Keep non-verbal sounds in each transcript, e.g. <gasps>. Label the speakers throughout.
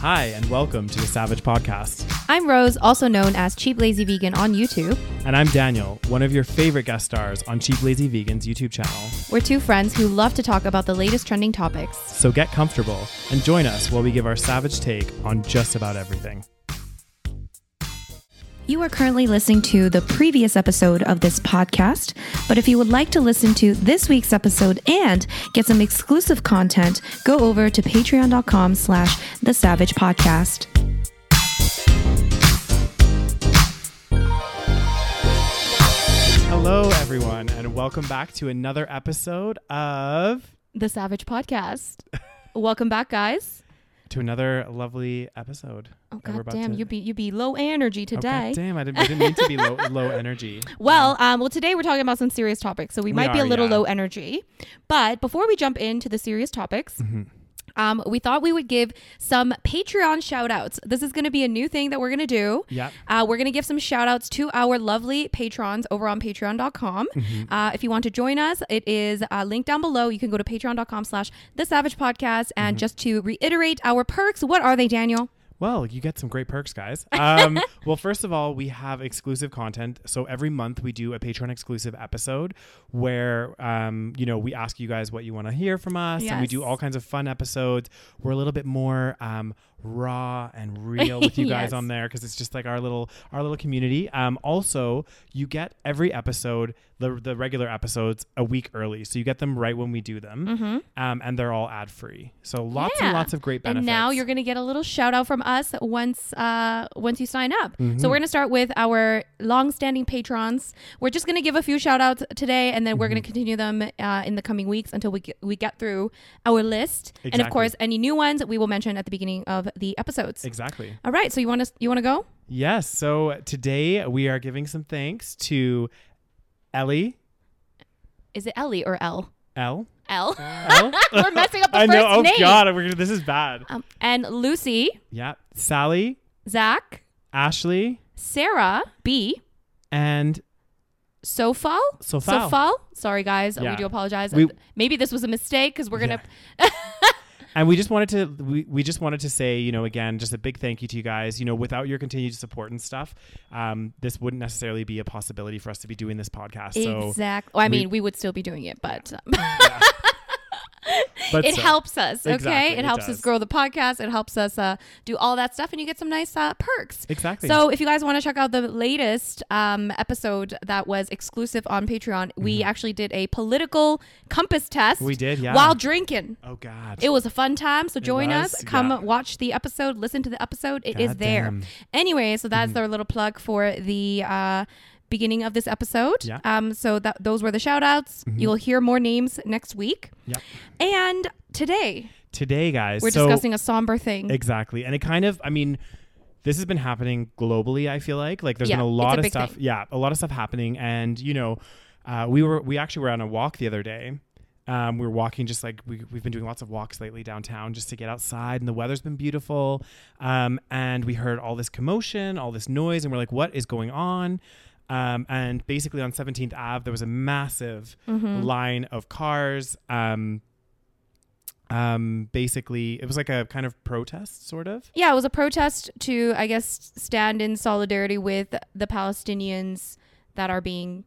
Speaker 1: Hi, and welcome to the Savage Podcast.
Speaker 2: I'm Rose, also known as Cheap Lazy Vegan on YouTube.
Speaker 1: And I'm Daniel, one of your favorite guest stars on Cheap Lazy Vegan's YouTube channel.
Speaker 2: We're two friends who love to talk about the latest trending topics.
Speaker 1: So get comfortable and join us while we give our savage take on just about everything.
Speaker 2: You are currently listening to the previous episode of this podcast, but if you would like to listen to this week's episode and get some exclusive content, go over to patreon.com slash the savage podcast.
Speaker 1: Hello, everyone, and welcome back to another episode of.
Speaker 2: The Savage Podcast. Welcome back, guys.
Speaker 1: To another lovely episode.
Speaker 2: Oh god damn, you be you be low energy
Speaker 1: Oh, God
Speaker 2: today.
Speaker 1: damn, I didn't, I didn't mean to be low, <laughs> low energy.
Speaker 2: Well, um, well, today we're talking about some serious topics, so we,
Speaker 1: We
Speaker 2: might be a little
Speaker 1: yeah.
Speaker 2: low energy. But before we jump into the serious topics,
Speaker 1: Mm-hmm.
Speaker 2: Um, we thought we would give some Patreon shout outs. This is going to be a new thing that we're going to do.
Speaker 1: Yep.
Speaker 2: Uh, we're going to give some shout outs to our lovely patrons over on patreon.com.
Speaker 1: Mm-hmm.
Speaker 2: Uh, if you want to join us, it is uh, linked down below. You can go to patreon.com slash the savage podcast. And
Speaker 1: Mm-hmm.
Speaker 2: just to reiterate our perks, what are they, Daniel?
Speaker 1: Well, you get some great perks, guys. Um, <laughs> well, first of all, we have exclusive content. So every month we do a Patreon exclusive episode where, um, you know, we ask you guys what you want to hear from us, and we do all kinds of fun episodes. We're a little bit more um, raw and <laughs> real with you guys on there because it's just like our little our little community. Um, also, you get every episode, the the regular episodes, a week early, so you get them right when we do them, um, and they're all ad free. So lots and
Speaker 2: Mm-hmm.
Speaker 1: Lots of great benefits.
Speaker 2: And now you're going to get a little shout out from us once uh, once you sign up.
Speaker 1: Mm-hmm.
Speaker 2: So we're going to start with our long-standing patrons. We're just going to give a few shout outs today, and then we're
Speaker 1: Mm-hmm.
Speaker 2: going to continue them uh, in the coming weeks until we get, we get through our list. And of course, any new ones we will mention at the beginning of the episodes.
Speaker 1: exactly.
Speaker 2: All right. So you want to you want to go?
Speaker 1: Yes. So today we are giving some thanks to Ellie.
Speaker 2: Is it Ellie or L?
Speaker 1: L.
Speaker 2: L.
Speaker 1: L. <laughs>
Speaker 2: We're messing up the <laughs>
Speaker 1: I know. Oh
Speaker 2: name.
Speaker 1: God, we're gonna, this is bad.
Speaker 2: Um, and Lucy,
Speaker 1: Yeah. Sally,
Speaker 2: Zach,
Speaker 1: Ashley,
Speaker 2: Sarah, B,
Speaker 1: and
Speaker 2: Sofal.
Speaker 1: Sofal.
Speaker 2: Sofal. Sorry, guys.
Speaker 1: Yeah.
Speaker 2: We do apologize.
Speaker 1: We-
Speaker 2: Maybe this was a mistake because we're gonna. <laughs>
Speaker 1: And we just wanted to we, we just wanted to say, you know, again, just a big thank you to you guys. You know, without your continued support and stuff, um, this wouldn't necessarily be a possibility for us to be doing this podcast. So
Speaker 2: exactly. Well, I
Speaker 1: we-
Speaker 2: mean, we would still be doing it, but <laughs> um,
Speaker 1: but
Speaker 2: it
Speaker 1: so-
Speaker 2: helps us. Okay,
Speaker 1: Exactly,
Speaker 2: it
Speaker 1: it
Speaker 2: helps
Speaker 1: does.
Speaker 2: us grow the podcast. It helps us uh, do all that stuff, and you get some nice uh, perks.
Speaker 1: Exactly.
Speaker 2: So, if you guys want to check out the latest um, episode that was exclusive on Patreon, we actually did a political compass test.
Speaker 1: Mm-hmm. We did, yeah.
Speaker 2: While drinking.
Speaker 1: oh God.
Speaker 2: It was a fun time. So join
Speaker 1: was,
Speaker 2: us. Come
Speaker 1: yeah.
Speaker 2: watch the episode. Listen to the episode. It is
Speaker 1: God
Speaker 2: there.
Speaker 1: damn.
Speaker 2: Anyway, so
Speaker 1: Mm-hmm.
Speaker 2: that's their little plug for the uh, beginning of this episode.
Speaker 1: Yeah. Mm-hmm.
Speaker 2: Um. So that those were the shout outs. You'll hear more names next week.
Speaker 1: Yep.
Speaker 2: And today
Speaker 1: Today, guys,
Speaker 2: we're
Speaker 1: so-
Speaker 2: discussing a somber thing.
Speaker 1: Exactly. And it kind of, I mean, this has been happening globally, I feel like. Like there's
Speaker 2: Yeah,
Speaker 1: been a lot
Speaker 2: a
Speaker 1: of stuff.
Speaker 2: thing.
Speaker 1: Yeah, a lot of stuff happening. And, you know, uh, we were, we actually were on a walk the other day. Um, we were walking just like we, we've been doing lots of walks lately downtown just to get outside and the weather's been beautiful. Um, and we heard all this commotion, all this noise, and we're like, what is going on? Um, and basically on 17th Ave, there was a massive
Speaker 2: Mm-hmm.
Speaker 1: line of cars. Um, um, basically, it was like a kind of protest, sort of.
Speaker 2: yeah, it was a protest to, I guess, stand in solidarity with the Palestinians that are being,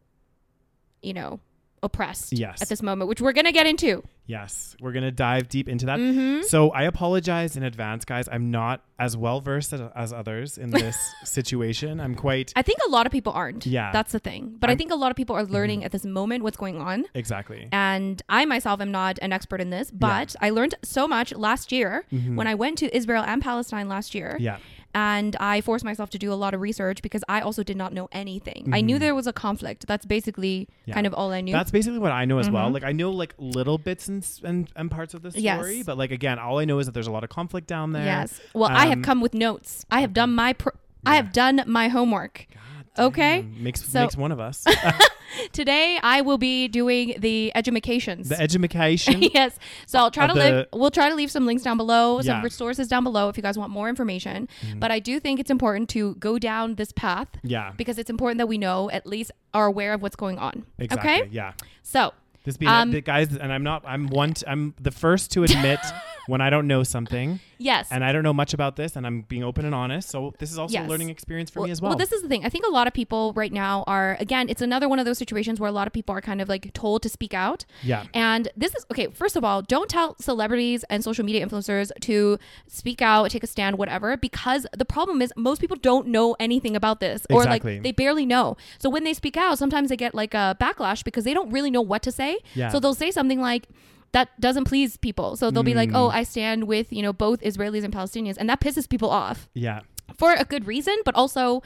Speaker 2: you know, oppressed
Speaker 1: Yes.
Speaker 2: at this moment, which we're gonna get into.
Speaker 1: Yes, we're gonna dive deep into that.
Speaker 2: Mm-hmm.
Speaker 1: So I apologize in advance, guys. I'm not as well versed as, as others in this <laughs> situation. I'm quite
Speaker 2: I think a lot of people aren't.
Speaker 1: Yeah.
Speaker 2: That's the thing. But I
Speaker 1: I'm-
Speaker 2: think a lot of people are learning at this moment what's going on.
Speaker 1: exactly.
Speaker 2: And I myself am not an expert in this, but I learned so much last year when I went to Israel and Palestine last year.
Speaker 1: Mm-hmm. Yeah,
Speaker 2: And I forced myself to do a lot of research because I also did not know anything. I knew there was a conflict. That's basically
Speaker 1: Mm-hmm. Yeah.
Speaker 2: kind of all I knew.
Speaker 1: that's basically what I know as well. Like I know like little bits and and, and parts of the story,
Speaker 2: Yes.
Speaker 1: but like again, all I know is that there's a lot of conflict down there.
Speaker 2: yes. Well, I have
Speaker 1: Um,
Speaker 2: come with notes. I have done my pr- I have done my homework.
Speaker 1: God
Speaker 2: Okay.
Speaker 1: damn, makes
Speaker 2: So-
Speaker 1: makes one of us. <laughs>
Speaker 2: Today I will be doing the edumacations.
Speaker 1: the education. <laughs>
Speaker 2: yes. So I'll try to
Speaker 1: the-
Speaker 2: We'll try to leave some links down below, some
Speaker 1: Yeah. Mm-hmm.
Speaker 2: resources down below if you guys want more information. But I do think it's important to go down this path
Speaker 1: yeah,
Speaker 2: because it's important that we know at least are aware of what's going on.
Speaker 1: exactly.
Speaker 2: Okay.
Speaker 1: Yeah.
Speaker 2: So
Speaker 1: This being
Speaker 2: Um,
Speaker 1: the guys, and I'm not. I'm one. T- I'm the first to admit <laughs> when I don't know something
Speaker 2: yes.
Speaker 1: and I don't know much about this and I'm being open and honest. So this is also
Speaker 2: Yes.
Speaker 1: a learning experience for
Speaker 2: well,
Speaker 1: me as well.
Speaker 2: Well, this is the thing. I think a lot of people right now are again, it's another one of those situations where a lot of people are kind of like told to speak out.
Speaker 1: yeah.
Speaker 2: And this is okay. First of all, don't tell celebrities and social media influencers to speak out, take a stand, whatever, because the problem is most people don't know anything about this or
Speaker 1: Exactly.
Speaker 2: like they barely know. So when they speak out, sometimes they get like a backlash because they don't really know what to say.
Speaker 1: Yeah.
Speaker 2: So they'll say something like, that doesn't please people. So they'll be like,
Speaker 1: Mm.
Speaker 2: "Oh, I stand with, you know, both Israelis and Palestinians." And that pisses people off
Speaker 1: Yeah.
Speaker 2: for a good reason, but also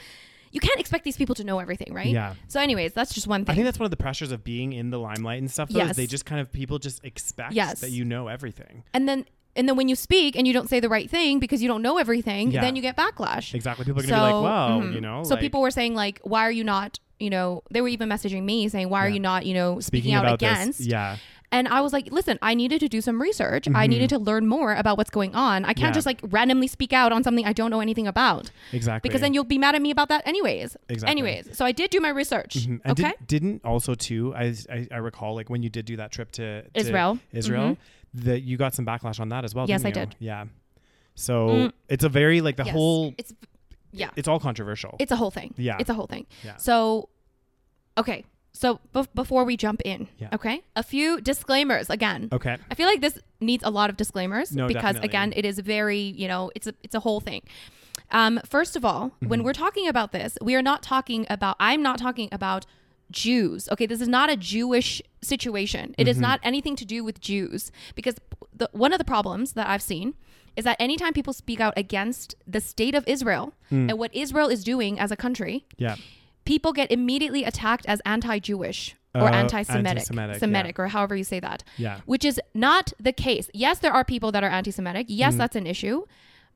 Speaker 2: you can't expect these people to know everything, right?
Speaker 1: Yeah.
Speaker 2: So anyways, that's just one thing.
Speaker 1: I
Speaker 2: thing.
Speaker 1: think that's one of the pressures of being in the limelight and stuff. Though, is
Speaker 2: Yes.
Speaker 1: they just kind of people just expect
Speaker 2: Yes.
Speaker 1: that you know everything.
Speaker 2: and then and then when you speak and you don't say the right thing because you don't know everything,
Speaker 1: Yeah.
Speaker 2: then you get backlash.
Speaker 1: Exactly. People are gonna be like, "Wow,
Speaker 2: mhm.
Speaker 1: you know."
Speaker 2: So
Speaker 1: like,
Speaker 2: people were saying like, why are you not? You know, they were even messaging me saying, why are
Speaker 1: Yeah.
Speaker 2: you not? You know, speaking, out
Speaker 1: about
Speaker 2: against.
Speaker 1: Yeah.
Speaker 2: And I was like, listen, I needed to do some research. I
Speaker 1: Mhm.
Speaker 2: needed to learn more about what's going on. I can't
Speaker 1: Yeah.
Speaker 2: just like randomly speak out on something I don't know anything about
Speaker 1: Exactly.
Speaker 2: because then you'll be mad at me about that anyways.
Speaker 1: Exactly.
Speaker 2: Anyways, so I did do my research.
Speaker 1: Mhm. And
Speaker 2: Okay.
Speaker 1: did, didn't also too. I, I I recall like when you did do that trip to, to
Speaker 2: Israel.
Speaker 1: Israel, that you got some backlash on that as well.
Speaker 2: Yes, I did.
Speaker 1: Yeah. So
Speaker 2: Mm.
Speaker 1: it's a very like the
Speaker 2: Yes.
Speaker 1: whole.
Speaker 2: It's yeah.
Speaker 1: It's all controversial.
Speaker 2: It's a whole thing.
Speaker 1: Yeah.
Speaker 2: It's a whole thing.
Speaker 1: Yeah.
Speaker 2: So, okay. So bef- before we jump in,
Speaker 1: Yeah.
Speaker 2: okay, a few disclaimers again.
Speaker 1: okay.
Speaker 2: I feel like this needs a lot of disclaimers
Speaker 1: No,
Speaker 2: because
Speaker 1: definitely.
Speaker 2: again, it is very, you know, it's a it's a whole thing. Um, first of all, when
Speaker 1: Mm-hmm.
Speaker 2: we're talking about this, we are not talking about. I'm not talking about Jews. Okay, this is not a Jewish situation. It
Speaker 1: Mm-hmm.
Speaker 2: is not anything to do with Jews because the, one of the problems that I've seen is that anytime people speak out against the state of Israel
Speaker 1: Mm.
Speaker 2: and what Israel is doing as a country,
Speaker 1: Yeah.
Speaker 2: People get immediately attacked as anti-Jewish or
Speaker 1: Uh,
Speaker 2: anti-Semitic,
Speaker 1: anti-Semitic,
Speaker 2: Semitic, or however you say that.
Speaker 1: Yeah.
Speaker 2: Which is not the case. Yes, there are people that are anti-Semitic. Yes,
Speaker 1: Mm-hmm.
Speaker 2: that's an issue,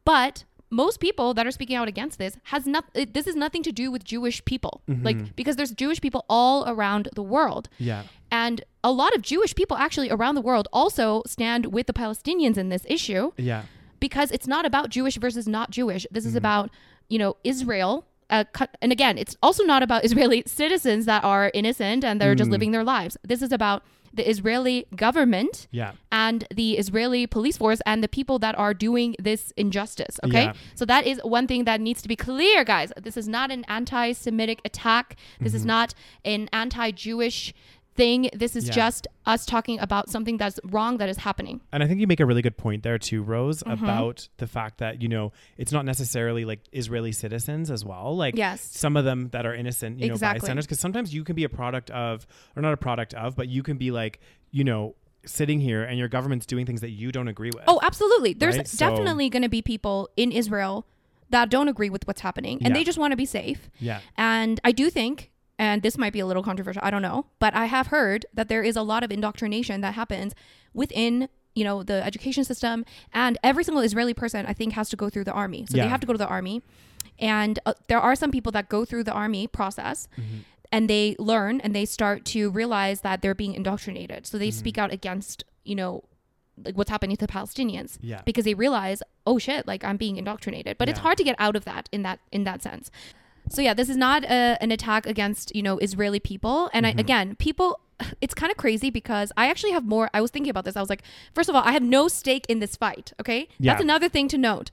Speaker 2: but most people that are speaking out against this has not. it- This is nothing to do with Jewish people,
Speaker 1: Mm-hmm.
Speaker 2: like because there's Jewish people all around the world.
Speaker 1: Yeah.
Speaker 2: And a lot of Jewish people actually around the world also stand with the Palestinians in this issue
Speaker 1: Yeah.
Speaker 2: because it's not about Jewish versus not Jewish. This
Speaker 1: Mm-hmm.
Speaker 2: is about, you know, Israel. Uh, and again, it's also not about <laughs> Israeli citizens that are innocent and they're
Speaker 1: Mm.
Speaker 2: just living their lives. This is about the Israeli government
Speaker 1: Yeah.
Speaker 2: and the Israeli police force and the people that are doing this injustice. Okay.
Speaker 1: Yeah.
Speaker 2: So that is one thing that needs to be clear, guys. This is not an anti Semitic attack. This
Speaker 1: Mm-hmm.
Speaker 2: is not an anti Jewish thing. This is
Speaker 1: Yeah.
Speaker 2: just us talking about something that's wrong that is happening.
Speaker 1: And I think you make a really good point there too, Rose,
Speaker 2: Mm-hmm.
Speaker 1: about the fact that, you know, it's not necessarily like Israeli citizens as well. Like
Speaker 2: Yes.
Speaker 1: some of them that are innocent, you know, bystanders. Because sometimes you can be a product of, or not a product of, but you can be like, you know, sitting here and your government's doing things that you don't agree with.
Speaker 2: Oh, absolutely. There's
Speaker 1: Right? So-
Speaker 2: definitely going to be people in Israel that don't agree with what's happening and
Speaker 1: Yeah.
Speaker 2: they just want to be safe.
Speaker 1: Yeah.
Speaker 2: And I do think, and this might be a little controversial, I don't know, but I have heard that there is a lot of indoctrination that happens within you know the education system and every single israeli person i think has to go through the army so
Speaker 1: Yeah.
Speaker 2: they have to go to the army and uh, there are some people that go through the army process
Speaker 1: Mm-hmm.
Speaker 2: and they learn and they start to realize that they're being indoctrinated so they
Speaker 1: Mm-hmm.
Speaker 2: speak out against you know like what's happening to the palestinians
Speaker 1: Yeah.
Speaker 2: because they realize oh shit like i'm being indoctrinated but it's hard to get out of that in that in that sense so yeah this is not a, an attack against you know israeli people and
Speaker 1: Mm-hmm.
Speaker 2: I, again people <sighs> it's kind of crazy because i actually have more i was thinking about this i was like first of all i have no stake in this fight okay
Speaker 1: Yeah.
Speaker 2: that's another thing to note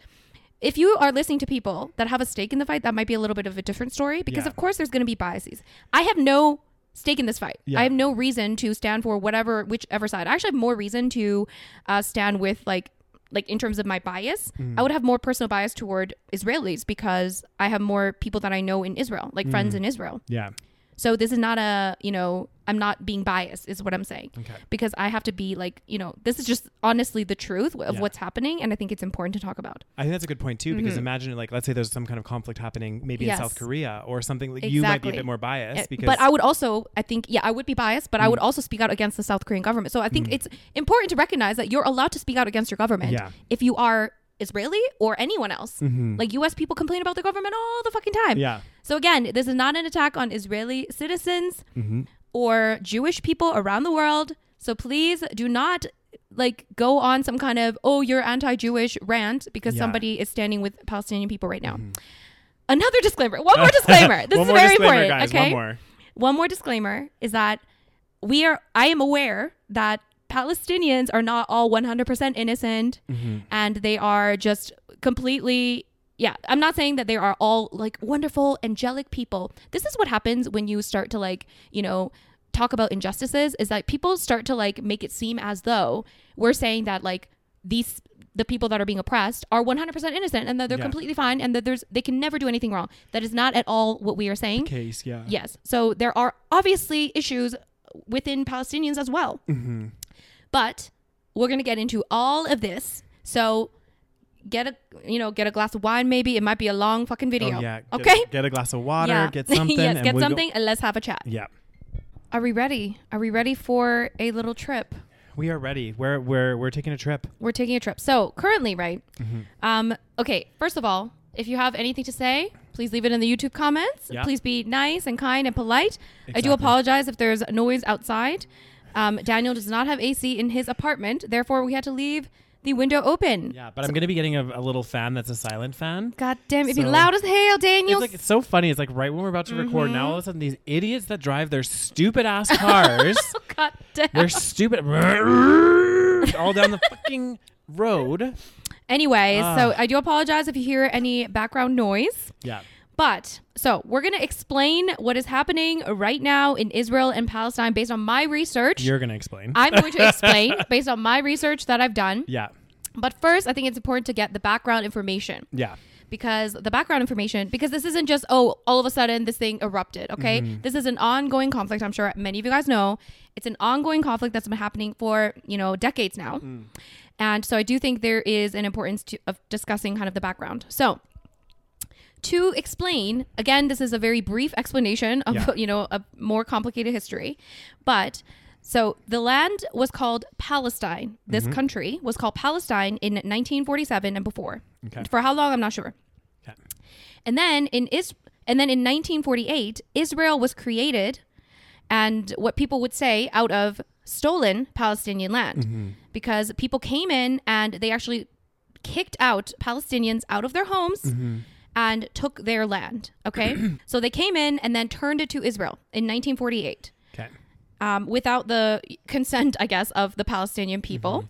Speaker 2: if you are listening to people that have a stake in the fight that might be a little bit of a different story because
Speaker 1: Yeah.
Speaker 2: of course there's going to be biases i have no stake in this fight
Speaker 1: Yeah.
Speaker 2: i have no reason to stand for whatever whichever side i actually have more reason to uh, stand with like like in terms of my bias
Speaker 1: Mm.
Speaker 2: i would have more personal bias toward israelis because i have more people that i know in israel like friends
Speaker 1: Mm.
Speaker 2: in israel
Speaker 1: Yeah.
Speaker 2: So this is not a you know i'm not being biased is what i'm saying
Speaker 1: Okay.
Speaker 2: because i have to be like you know this is just honestly the truth of
Speaker 1: Yeah.
Speaker 2: what's happening and i think it's important to talk about
Speaker 1: I think that's a good point too, because
Speaker 2: Mhm.
Speaker 1: imagine like let's say there's some kind of conflict happening maybe
Speaker 2: Yes.
Speaker 1: in South Korea or something like you might be a bit more biased
Speaker 2: Uh,
Speaker 1: because
Speaker 2: but I would also, I think, yeah, I would be biased, but I
Speaker 1: Mm.
Speaker 2: would also speak out against the South Korean government. So I think it's important to recognize that you're allowed to speak out against your government
Speaker 1: Yeah.
Speaker 2: if you are Israeli or anyone else.
Speaker 1: Mhm.
Speaker 2: Like U.S. people complain about the government all the fucking time.
Speaker 1: yeah.
Speaker 2: So again, this is not an attack on Israeli citizens
Speaker 1: hmm
Speaker 2: or Jewish people around the world. So please do not like go on some kind of oh you're anti-Jewish rant because
Speaker 1: Yeah. Mm-hmm.
Speaker 2: somebody is standing with Palestinian people right now. Another disclaimer. One more <laughs> disclaimer. This is very important.
Speaker 1: guys.
Speaker 2: okay.
Speaker 1: One more.
Speaker 2: One more disclaimer is that we are I am aware that Palestinians are not all 100% innocent
Speaker 1: Mm-hmm.
Speaker 2: and they are just completely yeah, I'm not saying that they are all like wonderful angelic people. This is what happens when you start to like, you know, talk about injustices is that people start to like make it seem as though we're saying that like these the people that are being oppressed are 100% innocent and that they're
Speaker 1: Yeah.
Speaker 2: completely fine and that there's they can never do anything wrong. That is not at all what we are saying.
Speaker 1: Case, yeah.
Speaker 2: Yes. So there are obviously issues within Palestinians as well.
Speaker 1: Mm-hmm.
Speaker 2: But we're going to get into all of this. So get a you know, get a glass of wine maybe. It might be a long fucking video.
Speaker 1: Oh, yeah. Get,
Speaker 2: okay?
Speaker 1: Get a glass of water.
Speaker 2: Yeah.
Speaker 1: Get <laughs> something.
Speaker 2: yes,
Speaker 1: and
Speaker 2: get
Speaker 1: we'll go-
Speaker 2: something and let's have a chat.
Speaker 1: Yeah.
Speaker 2: Are we ready? Are we ready for a little trip?
Speaker 1: We are ready. We're we're we're taking a trip.
Speaker 2: We're taking a trip. So, currently, right?
Speaker 1: Mm-hmm.
Speaker 2: Um okay, first of all, if you have anything to say, please leave it in the YouTube comments.
Speaker 1: Yeah.
Speaker 2: Please be nice and kind and polite. Exactly. I do apologize if there's noise outside. Um, Daniel does not have AC in his apartment, therefore we had to leave the window open.
Speaker 1: Yeah, but I'm gonna be getting a, a little fan that's a silent fan.
Speaker 2: God damn, it'd be
Speaker 1: So-
Speaker 2: loud as hell, Daniel.
Speaker 1: It's like it's so funny. It's like right when we're about to record,
Speaker 2: Mm-hmm.
Speaker 1: now all of a sudden these idiots that drive their stupid ass <laughs> cars, <laughs>
Speaker 2: God damn.
Speaker 1: they're stupid, <laughs> all down the fucking road.
Speaker 2: Anyways, so
Speaker 1: Ah.
Speaker 2: I do apologize if you hear any background noise.
Speaker 1: Yeah.
Speaker 2: But so we're gonna explain what is happening right now in Israel and Palestine based on my research.
Speaker 1: You're gonna explain.
Speaker 2: I'm going to explain <laughs> based on my research that I've done.
Speaker 1: yeah.
Speaker 2: But first, I think it's important to get the background information
Speaker 1: Yeah.
Speaker 2: because the background information, because this isn't just, oh, all of a sudden this thing erupted, okay? Mm-hmm. This is an ongoing conflict. I'm sure many of you guys know. It's an ongoing conflict that's been happening for, you know, decades now. Mm. And so I do think there is an importance to, of discussing kind of the background. So, to explain, again, this is a very brief explanation of,
Speaker 1: Yeah. <laughs>
Speaker 2: you know, a more complicated history. But so the land was called Palestine. This mm-hmm. country was called Palestine in 1947 and before.
Speaker 1: Okay.
Speaker 2: For how long, I'm not sure.
Speaker 1: Okay.
Speaker 2: And then in is and then in 1948, Israel was created, and what people would say out of stolen Palestinian land, mm-hmm. because people came in and they actually kicked out Palestinians out of their homes mm-hmm. And took their land. Okay, <clears throat> so they came in and then turned it to Israel in 1948
Speaker 1: Okay.
Speaker 2: um, without the consent, I guess, of the Palestinian people,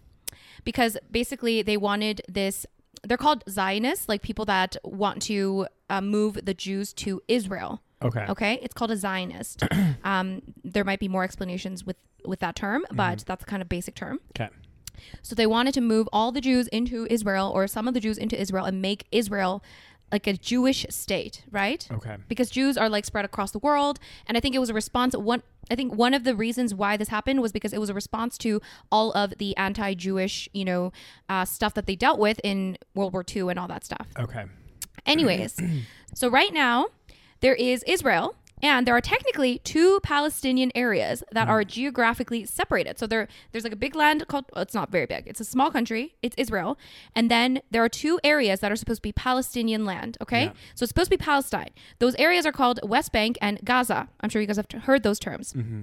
Speaker 2: because basically they wanted this. They're called Zionists, like people that want to uh, move the Jews to Israel.
Speaker 1: Okay.
Speaker 2: Okay, it's called a Zionist. <clears throat> um, there might be more explanations with with that term, but that's kind of basic term.
Speaker 1: Okay.
Speaker 2: So they wanted to move all the Jews into Israel, or some of the Jews into Israel, and make Israel like a Jewish state, right?
Speaker 1: Okay.
Speaker 2: because Jews are like spread across the world. And I think it was a response. One, I think one of the reasons why this happened was because it was a response to all of the anti-Jewish, you know, uh, stuff that they dealt with in World War II and all that stuff.
Speaker 1: Okay.
Speaker 2: Anyways, <clears throat> so right now there is Israel. And there are technically two Palestinian areas that hmm. are geographically separated. So there, there's like a big land called. Well, it's not very big. It's a small country. It's Israel, and then there are two areas that are supposed to be Palestinian land. Okay,
Speaker 1: Yeah.
Speaker 2: so it's supposed to be Palestine. Those areas are called West Bank and Gaza. I'm sure you guys have heard those terms. Mm-hmm.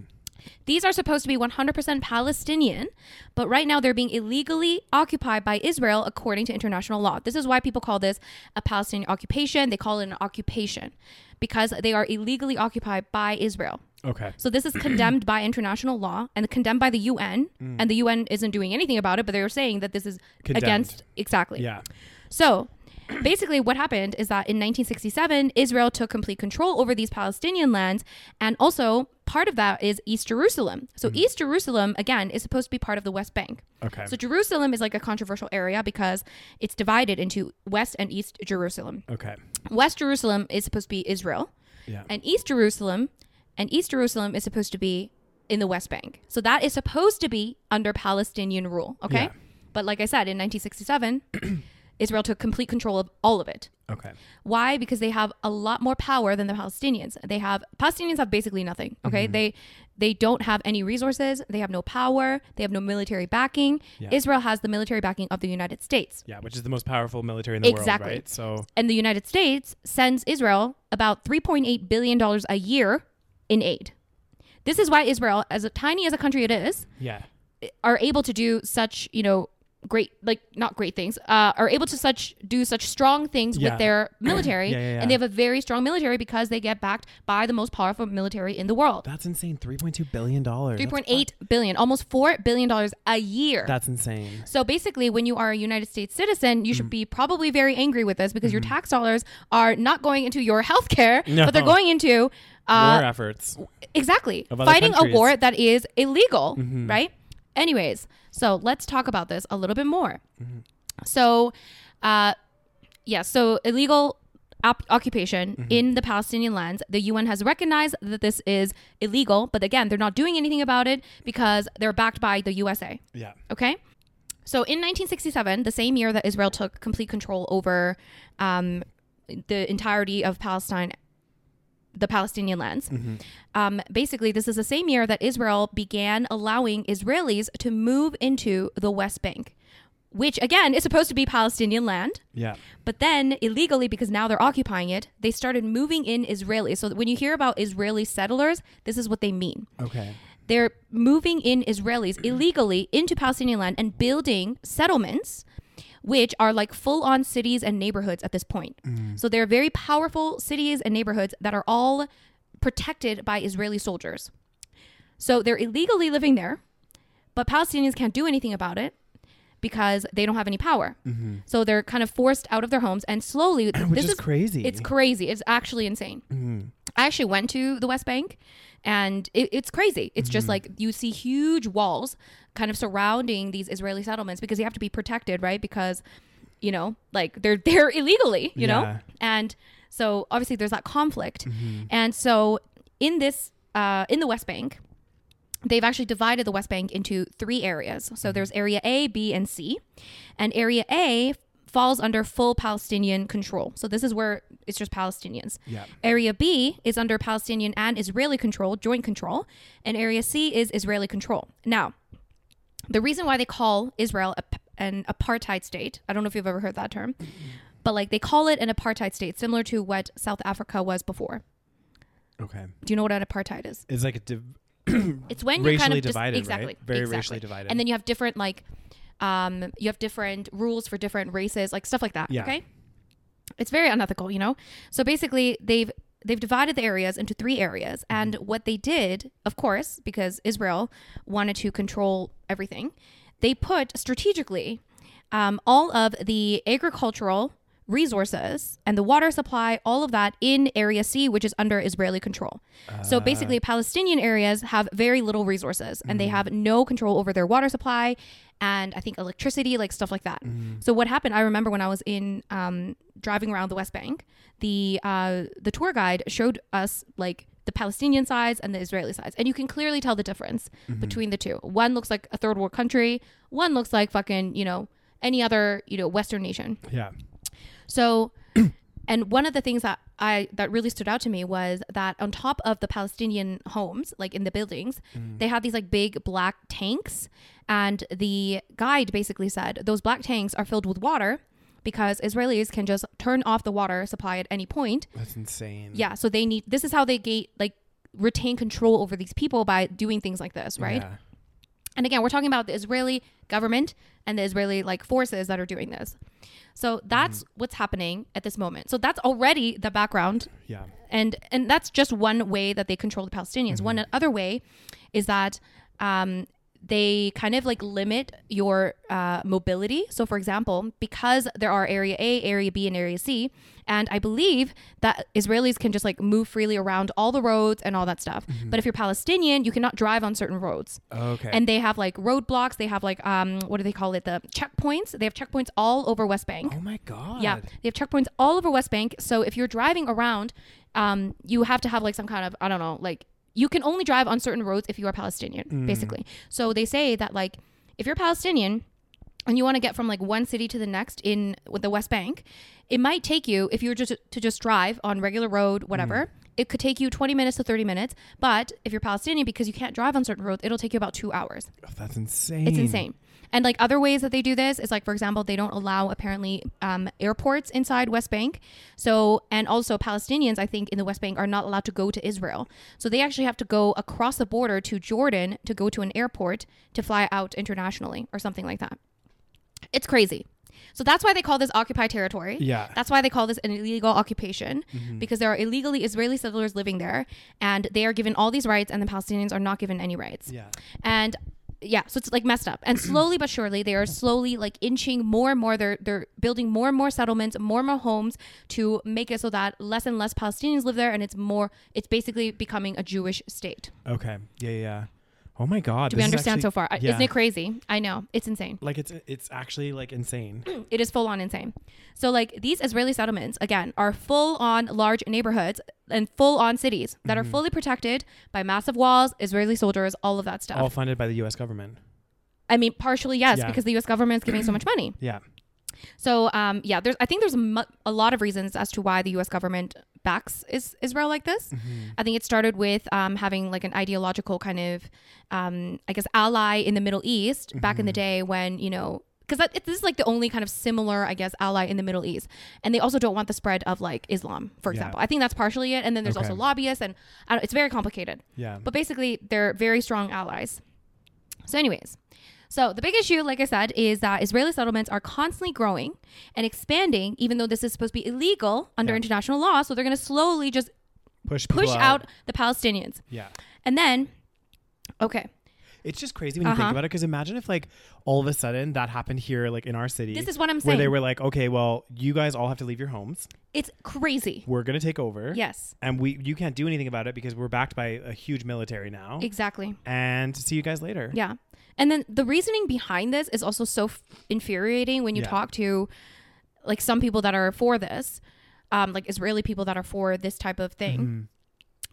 Speaker 2: These are supposed to be 100% Palestinian, but right now they're being illegally occupied by Israel according to international law. This is why people call this a Palestinian occupation. They call it an occupation because they are illegally occupied by Israel.
Speaker 1: Okay.
Speaker 2: So this is condemned by international law and condemned by the UN, mm. and the UN isn't doing anything about it, but they're saying that this is
Speaker 1: Condemned.
Speaker 2: against exactly.
Speaker 1: Yeah.
Speaker 2: So basically, what happened is that in 1967, Israel took complete control over these Palestinian lands. And also, part of that is East Jerusalem. So, mm-hmm. East Jerusalem, again, is supposed to be part of the West Bank.
Speaker 1: Okay.
Speaker 2: So, Jerusalem is like a controversial area because it's divided into West and East Jerusalem.
Speaker 1: Okay.
Speaker 2: West Jerusalem is supposed to be Israel,
Speaker 1: Yeah.
Speaker 2: and East Jerusalem and East Jerusalem is supposed to be in the West Bank. So that is supposed to be under Palestinian rule, okay?
Speaker 1: Yeah.
Speaker 2: But like I said, in 1967, <clears throat> Israel took complete control of all of it.
Speaker 1: Okay.
Speaker 2: Why? Because they have a lot more power than the Palestinians. They have Palestinians have basically nothing. Okay,
Speaker 1: Mm-hmm.
Speaker 2: they they don't have any resources. They have no power. They have no military backing.
Speaker 1: Yeah.
Speaker 2: Israel has the military backing of the United States.
Speaker 1: Yeah, which is the most powerful military in the
Speaker 2: Exactly.
Speaker 1: world, right? So
Speaker 2: and the United States sends Israel about 3.8 billion dollars a year in aid. This is why Israel, as tiny as a country it is,
Speaker 1: yeah.
Speaker 2: are able to do such, you know, great like not great things uh, are able to such do such strong things
Speaker 1: Yeah.
Speaker 2: with their <clears throat> military
Speaker 1: Yeah, yeah,
Speaker 2: and they have a very strong military because they get backed by the most powerful military in the world
Speaker 1: That's insane. Three point two billion dollars.
Speaker 2: 3.8 billion almost 4 billion dollars a year
Speaker 1: That's insane.
Speaker 2: so basically when you are a united states citizen you should
Speaker 1: Mm-hmm.
Speaker 2: be probably very angry with this because your tax dollars are not going into your health care <laughs>
Speaker 1: No.
Speaker 2: but they're going into uh,
Speaker 1: War efforts.
Speaker 2: exactly fighting a
Speaker 1: countries. Mm-hmm.
Speaker 2: war that is illegal right anyways so let's talk about this a little bit more
Speaker 1: Mm-hmm.
Speaker 2: so uh yeah so illegal op- occupation
Speaker 1: Mm-hmm.
Speaker 2: in the palestinian lands the un has recognized that this is illegal but again they're not doing anything about it because they're backed by the usa
Speaker 1: Yeah.
Speaker 2: Okay. So in 1967, the same year that Israel took complete control over um, the entirety of Palestine, the Palestinian lands, um, basically, this is the same year that Israel began allowing Israelis to move into the West Bank, which again is supposed to be Palestinian land.
Speaker 1: Yeah.
Speaker 2: But then illegally, because now they're occupying it, they started moving in Israelis. So when you hear about Israeli settlers, this is what they mean
Speaker 1: Okay.
Speaker 2: they're moving in Israelis illegally into Palestinian land and building settlements, which are like full on cities and neighborhoods at this point. Mm. So they're very powerful cities and neighborhoods that are all protected by Israeli soldiers. So they're illegally living there, but Palestinians can't do anything about it because they don't have any power. Mm-hmm. So they're kind of forced out of their homes and slowly <clears throat>
Speaker 1: Which
Speaker 2: this
Speaker 1: is, crazy.
Speaker 2: it's crazy. It's actually insane. Mm-hmm. I actually went to the West Bank and it, it's crazy. It's just mm-hmm. like you see huge walls kind of surrounding these Israeli settlements because you have to be protected, right? Because, you know, like they're <laughs> there illegally, you know? And so obviously there's that conflict. Mm-hmm. And so in this, uh, in the West Bank, they've actually divided the West Bank into three areas. So mm-hmm. there's area A, B, and C. And area A falls under full Palestinian control. So this is where it's just Palestinians.
Speaker 1: Yeah.
Speaker 2: Area B is under Palestinian and Israeli control, joint control, and Area C is Israeli control. Now, the reason why they call Israel a, an apartheid state, I don't know if you've ever heard that term, but like they call it an apartheid state, similar to what South Africa was before.
Speaker 1: Okay.
Speaker 2: Do you know what an apartheid is?
Speaker 1: It's like a div-
Speaker 2: It's when <clears throat> you kind
Speaker 1: Racially
Speaker 2: of just,
Speaker 1: divided, right?
Speaker 2: exactly
Speaker 1: Very
Speaker 2: exactly.
Speaker 1: racially divided.
Speaker 2: and then you have different like um you have different rules for different races, like stuff like that.
Speaker 1: Yeah.
Speaker 2: Okay, it's very unethical, you know. So basically, they've they've divided the areas into three areas,
Speaker 1: Mm-hmm.
Speaker 2: and what they did, of course, because Israel wanted to control everything, they put strategically um, all of the agricultural resources and the water supply, all of that in Area C, which is under Israeli control. so basically, Palestinian areas have very little resources and they have no control over their water supply and I think electricity, like stuff like that. So what happened? I remember when I was in um, driving around the West Bank, the uh, the tour guide showed us like the Palestinian sides and the Israeli sides, and you can clearly tell the difference between the two. One looks like a third world country. One looks like fucking you know any other you know Western nation.
Speaker 1: yeah.
Speaker 2: So, <clears throat> and one of the things that I that really stood out to me was that on top of the Palestinian homes, like in the buildings, mm. they had these like big black tanks, and the guide basically said those black tanks are filled with water because Israelis can just turn off the water supply at any point.
Speaker 1: That's insane.
Speaker 2: Yeah, so they need this is how they gate like retain control over these people by doing things like this, right?
Speaker 1: Yeah.
Speaker 2: And again, we're talking about the Israeli government and the Israeli like forces that are doing this. So that's what's happening at this moment. So that's already the background
Speaker 1: Yeah.
Speaker 2: and and that's just one way that they control the Palestinians. One other way is that um, they kind of like limit your uh, mobility. So, for example, because there are Area A, Area B, and Area C, and I believe that Israelis can just like move freely around all the roads and all that stuff. But if you're Palestinian, you cannot drive on certain roads.
Speaker 1: Okay.
Speaker 2: And they have like roadblocks. They have like um, what do they call it? The checkpoints. They have checkpoints all over West Bank.
Speaker 1: oh my god.
Speaker 2: Yeah, they have checkpoints all over West Bank. So if you're driving around, um, you have to have like some kind of I don't know, like you can only drive on certain roads if you are Palestinian, mm. basically. So they say that like if you're Palestinian and you want to get from like one city to the next in with the West Bank, it might take you if you're just to just drive on regular road, whatever. Mm. It could take you 20 minutes to 30 minutes, but if you're Palestinian, because you can't drive on certain roads, it'll take you about two hours.
Speaker 1: Oh, that's insane.
Speaker 2: It's insane. And like other ways that they do this is like, for example, they don't allow apparently um, airports inside West Bank. So, and also Palestinians, I think, in the West Bank are not allowed to go to Israel. So they actually have to go across the border to Jordan to go to an airport to fly out internationally or something like that. It's crazy. So that's why they call this occupied territory.
Speaker 1: Yeah.
Speaker 2: That's why they call this an illegal occupation
Speaker 1: Mm-hmm.
Speaker 2: because there are illegally Israeli settlers living there and they are given all these rights and the Palestinians are not given any rights.
Speaker 1: Yeah.
Speaker 2: And yeah, so it's like messed up. And <clears throat> slowly but surely they are slowly like inching more and more they're they're building more and more settlements, more and more homes to make it so that less and less Palestinians live there and it's more it's basically becoming a Jewish state.
Speaker 1: Okay. Yeah. Yeah. Oh my God.
Speaker 2: Do we understand
Speaker 1: actually-
Speaker 2: so far?
Speaker 1: Yeah.
Speaker 2: Isn't it crazy? I know. It's insane.
Speaker 1: Like it's it's actually like insane. <clears throat>
Speaker 2: It is full on insane. So like these Israeli settlements again are full on large neighborhoods and full on cities that
Speaker 1: Mm-hmm.
Speaker 2: are fully protected by massive walls, Israeli soldiers, all of that stuff.
Speaker 1: All funded by the U.S. government.
Speaker 2: I mean, partially yes,
Speaker 1: Yeah.
Speaker 2: because the U.S. government is giving so much money.
Speaker 1: Yeah.
Speaker 2: So um, yeah, there's I think there's a, mu- a lot of reasons as to why the U.S. government backs is Israel like this.
Speaker 1: Mm-hmm.
Speaker 2: I think it started with um, having like an ideological kind of um, I guess ally in the Middle East back
Speaker 1: Mm-hmm.
Speaker 2: in the day when you know because this is like the only kind of similar I guess ally in the Middle East, and they also don't want the spread of like Islam, for
Speaker 1: Yeah.
Speaker 2: example. I think that's partially it, and then there's
Speaker 1: Okay.
Speaker 2: also lobbyists, and I don't, it's very complicated.
Speaker 1: Yeah.
Speaker 2: But basically, they're very strong allies. So, anyways, so the big issue, like I said, is that Israeli settlements are constantly growing and expanding, even though this is supposed to be illegal under
Speaker 1: Yeah.
Speaker 2: international law. So they're going to slowly just
Speaker 1: push
Speaker 2: push out the Palestinians.
Speaker 1: Yeah.
Speaker 2: And then, okay,
Speaker 1: It's just crazy when you think
Speaker 2: Uh-huh.
Speaker 1: about it. Because imagine if like all of a sudden that happened here, like in our city.
Speaker 2: this is what I'm saying.
Speaker 1: where they were like, okay, well, you guys all have to leave your homes.
Speaker 2: it's crazy.
Speaker 1: We're gonna take over.
Speaker 2: Yes,
Speaker 1: And we you can't do anything about it because we're backed by a huge military now.
Speaker 2: exactly.
Speaker 1: and see you guys later.
Speaker 2: Yeah. And then the reasoning behind this is also so f- infuriating when you
Speaker 1: Yeah.
Speaker 2: talk to like some people that are for this, um, like Israeli people that are for this type of thing.
Speaker 1: Mhm.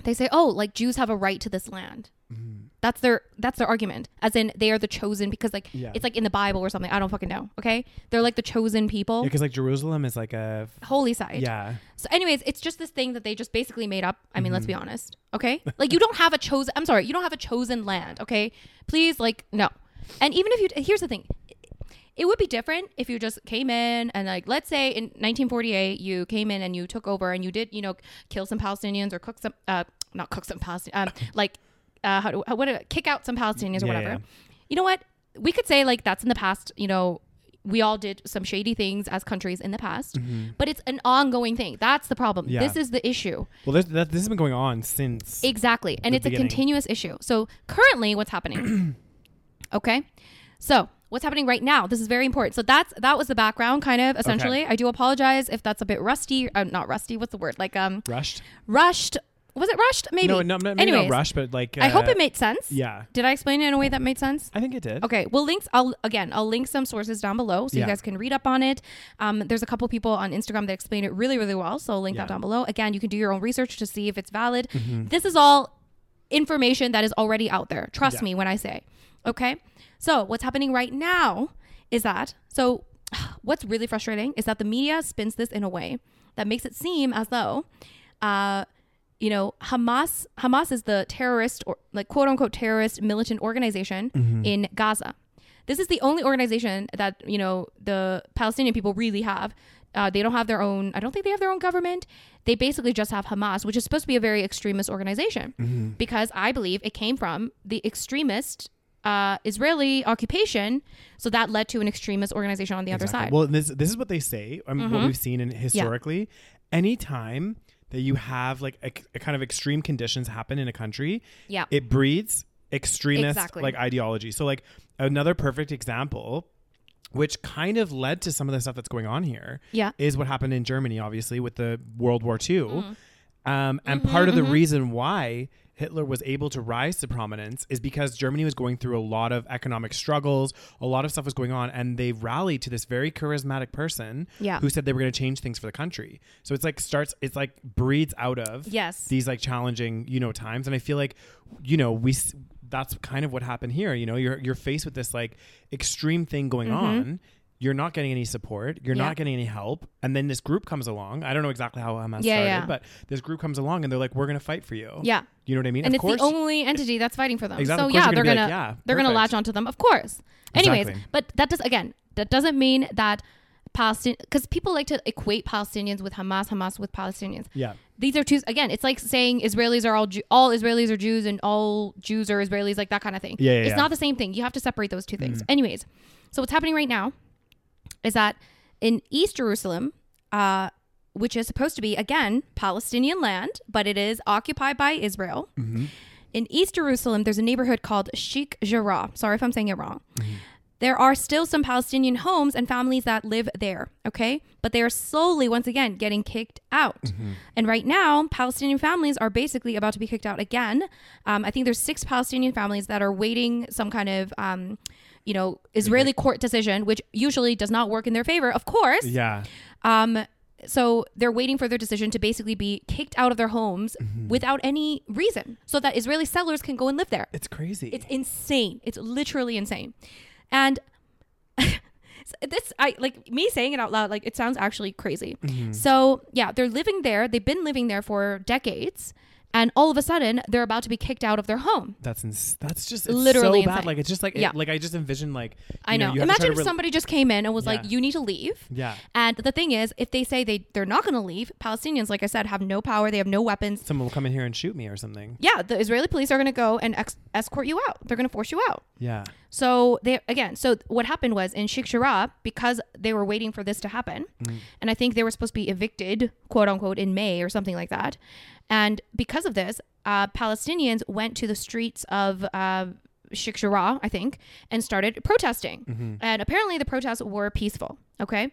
Speaker 2: They say, "Oh, like Jews have a right to this land."
Speaker 1: Mhm.
Speaker 2: That's their that's their argument, as in they are the chosen because like
Speaker 1: Yeah.
Speaker 2: it's like in the Bible or something. I don't fucking know. Okay, they're like the chosen people,
Speaker 1: Because like Jerusalem is like a
Speaker 2: holy site.
Speaker 1: yeah.
Speaker 2: So, anyways, it's just this thing that they just basically made up. I mean, let's be
Speaker 1: Mm-hmm.
Speaker 2: honest. Okay, like you don't have a chosen. I'm sorry, you don't have a chosen land. Okay, please, like no. And even if you, here's the thing. It would be different if you just came in and like let's say in 1948 you came in and you took over and you did you know kill some Palestinians or cook some uh not cook some Palestinians um like uh how to, how, what do- kick out some Palestinians or
Speaker 1: Yeah,
Speaker 2: whatever.
Speaker 1: yeah.
Speaker 2: You know what? We could say like that's in the past, you know, we all did some shady things as countries in the past, but it's an ongoing thing. That's the problem.
Speaker 1: Yeah.
Speaker 2: This is the issue.
Speaker 1: Well, this, that, this has been going on since.
Speaker 2: Exactly. And it's a continuous issue. So currently what's happening? <clears throat> okay. So what's happening right now? This is very important. So that's that was the background kind of essentially. I do apologize if that's a bit rusty. Uh, not rusty. What's the word? Like um
Speaker 1: rushed.
Speaker 2: rushed. Was it rushed? Maybe.
Speaker 1: No, no, maybe
Speaker 2: Anyways,
Speaker 1: not rushed, but like.
Speaker 2: I hope
Speaker 1: uh,
Speaker 2: it made sense.
Speaker 1: Yeah,
Speaker 2: Did I explain it in a way that made sense?
Speaker 1: I think it did.
Speaker 2: Okay, well, links. I'll again, I'll link some sources down below so
Speaker 1: Yeah.
Speaker 2: you guys can read up on it. Um, there's a couple people on Instagram that explain it really, really well. So I'll link
Speaker 1: Yeah.
Speaker 2: that down below. Again, you can do your own research to see if it's valid.
Speaker 1: Mm-hmm.
Speaker 2: This is all information that is already out there. Trust
Speaker 1: Yeah.
Speaker 2: me when I say. Okay, so what's happening right now is that so. <sighs> What's really frustrating is that the media spins this in a way that makes it seem as though. Uh, you know, Hamas Hamas is the terrorist or like quote unquote terrorist militant organization in Gaza. This is the only organization that, you know, the Palestinian people really have. Uh, they don't have their own, I don't think they have their own government. They basically just have Hamas, which is supposed to be a very extremist organization because I believe it came from the extremist uh, Israeli occupation. So that led to an extremist organization on the other side.
Speaker 1: Well, this this is what they say. Um, What
Speaker 2: Mhm.
Speaker 1: we've seen in historically, anytime that you have like a, a kind of extreme conditions happen in a country,
Speaker 2: yeah.
Speaker 1: it breeds extremist
Speaker 2: Exactly.
Speaker 1: like ideology. So like another perfect example which kind of led to some of the stuff that's going on here
Speaker 2: Yeah.
Speaker 1: is what happened in Germany obviously with the World War II.
Speaker 2: Mm.
Speaker 1: Um, and
Speaker 2: Mm-hmm,
Speaker 1: part of the reason why Hitler was able to rise to prominence is because Germany was going through a lot of economic struggles, a lot of stuff was going on, and they rallied to this very charismatic person
Speaker 2: Yeah.
Speaker 1: who said they were going to change things for the country. So it's like starts, it's like breeds out of
Speaker 2: Yes.
Speaker 1: these like challenging, you know, times. And I feel like, you know, we that's kind of what happened here. You know, you're you're faced with this like extreme thing going mm-hmm. on. You're not getting any support. You're.
Speaker 2: Yeah.
Speaker 1: not getting any help. And then this group comes along. I don't know exactly how Hamas
Speaker 2: Yeah,
Speaker 1: started,
Speaker 2: yeah.
Speaker 1: but this group comes along and they're like, "We're going to fight for you."
Speaker 2: Yeah.
Speaker 1: You know what I mean?
Speaker 2: and
Speaker 1: of
Speaker 2: it's
Speaker 1: course,
Speaker 2: the only entity that's fighting for them.
Speaker 1: Exactly.
Speaker 2: So yeah, they're
Speaker 1: gonna
Speaker 2: gonna
Speaker 1: like, yeah,
Speaker 2: they're gonna latch onto them, of course. Anyways,
Speaker 1: Exactly.
Speaker 2: but that does again that doesn't mean that Palestine because people like to equate Palestinians with Hamas, Hamas with Palestinians.
Speaker 1: yeah,
Speaker 2: These are two again. It's like saying Israelis are all Jew- all Israelis are Jews and all Jews are Israelis, like that kind of thing.
Speaker 1: Yeah,
Speaker 2: it's not the same thing. You have to separate those two things. Mm-hmm. Anyways, so what's happening right now is that in East Jerusalem, uh, which is supposed to be again Palestinian land, but it is occupied by Israel. In East Jerusalem, there's a neighborhood called Sheikh Jarrah. Sorry if I'm saying it wrong. There are still some Palestinian homes and families that live there, okay? But they are slowly, once again, getting kicked out. And right now, Palestinian families are basically about to be kicked out again. Um, I think there's six Palestinian families that are waiting some kind of, um, you know, Israeli court decision, which usually does not work in their favor, of course.
Speaker 1: Yeah.
Speaker 2: Um, so they're waiting for their decision to basically be kicked out of their homes without any reason, so that Israeli settlers can go and live there.
Speaker 1: It's crazy.
Speaker 2: It's insane. It's literally insane. And <laughs> this I like me saying it out loud like it sounds actually crazy.
Speaker 1: Mm-hmm.
Speaker 2: So, yeah, they're living there. They've been living there for decades. And all of a sudden, they're about to be kicked out of their home.
Speaker 1: that's ins- that's just it's
Speaker 2: Literally
Speaker 1: so bad.
Speaker 2: insane.
Speaker 1: Like it's just like it-
Speaker 2: Yeah.
Speaker 1: like I just envision like
Speaker 2: I know.
Speaker 1: you have to try
Speaker 2: Imagine if
Speaker 1: rel-
Speaker 2: somebody just came in and was like, "You need to leave."
Speaker 1: yeah
Speaker 2: And the thing is, if they say they they're not going to leave, Palestinians, like I said, have no power. They have no weapons.
Speaker 1: someone will come in here and shoot me or something.
Speaker 2: Yeah, the Israeli police are going to go and ex- escort you out. They're going to force you out.
Speaker 1: Yeah.
Speaker 2: So they again, so what happened was in Sheikh Jarrah, because they were waiting for this to happen, and I think they were supposed to be evicted, quote unquote, in May or something like that. And because of this, uh, Palestinians went to the streets of uh, Sheikh Jarrah, I think, and started protesting. And apparently, the protests were peaceful. Okay,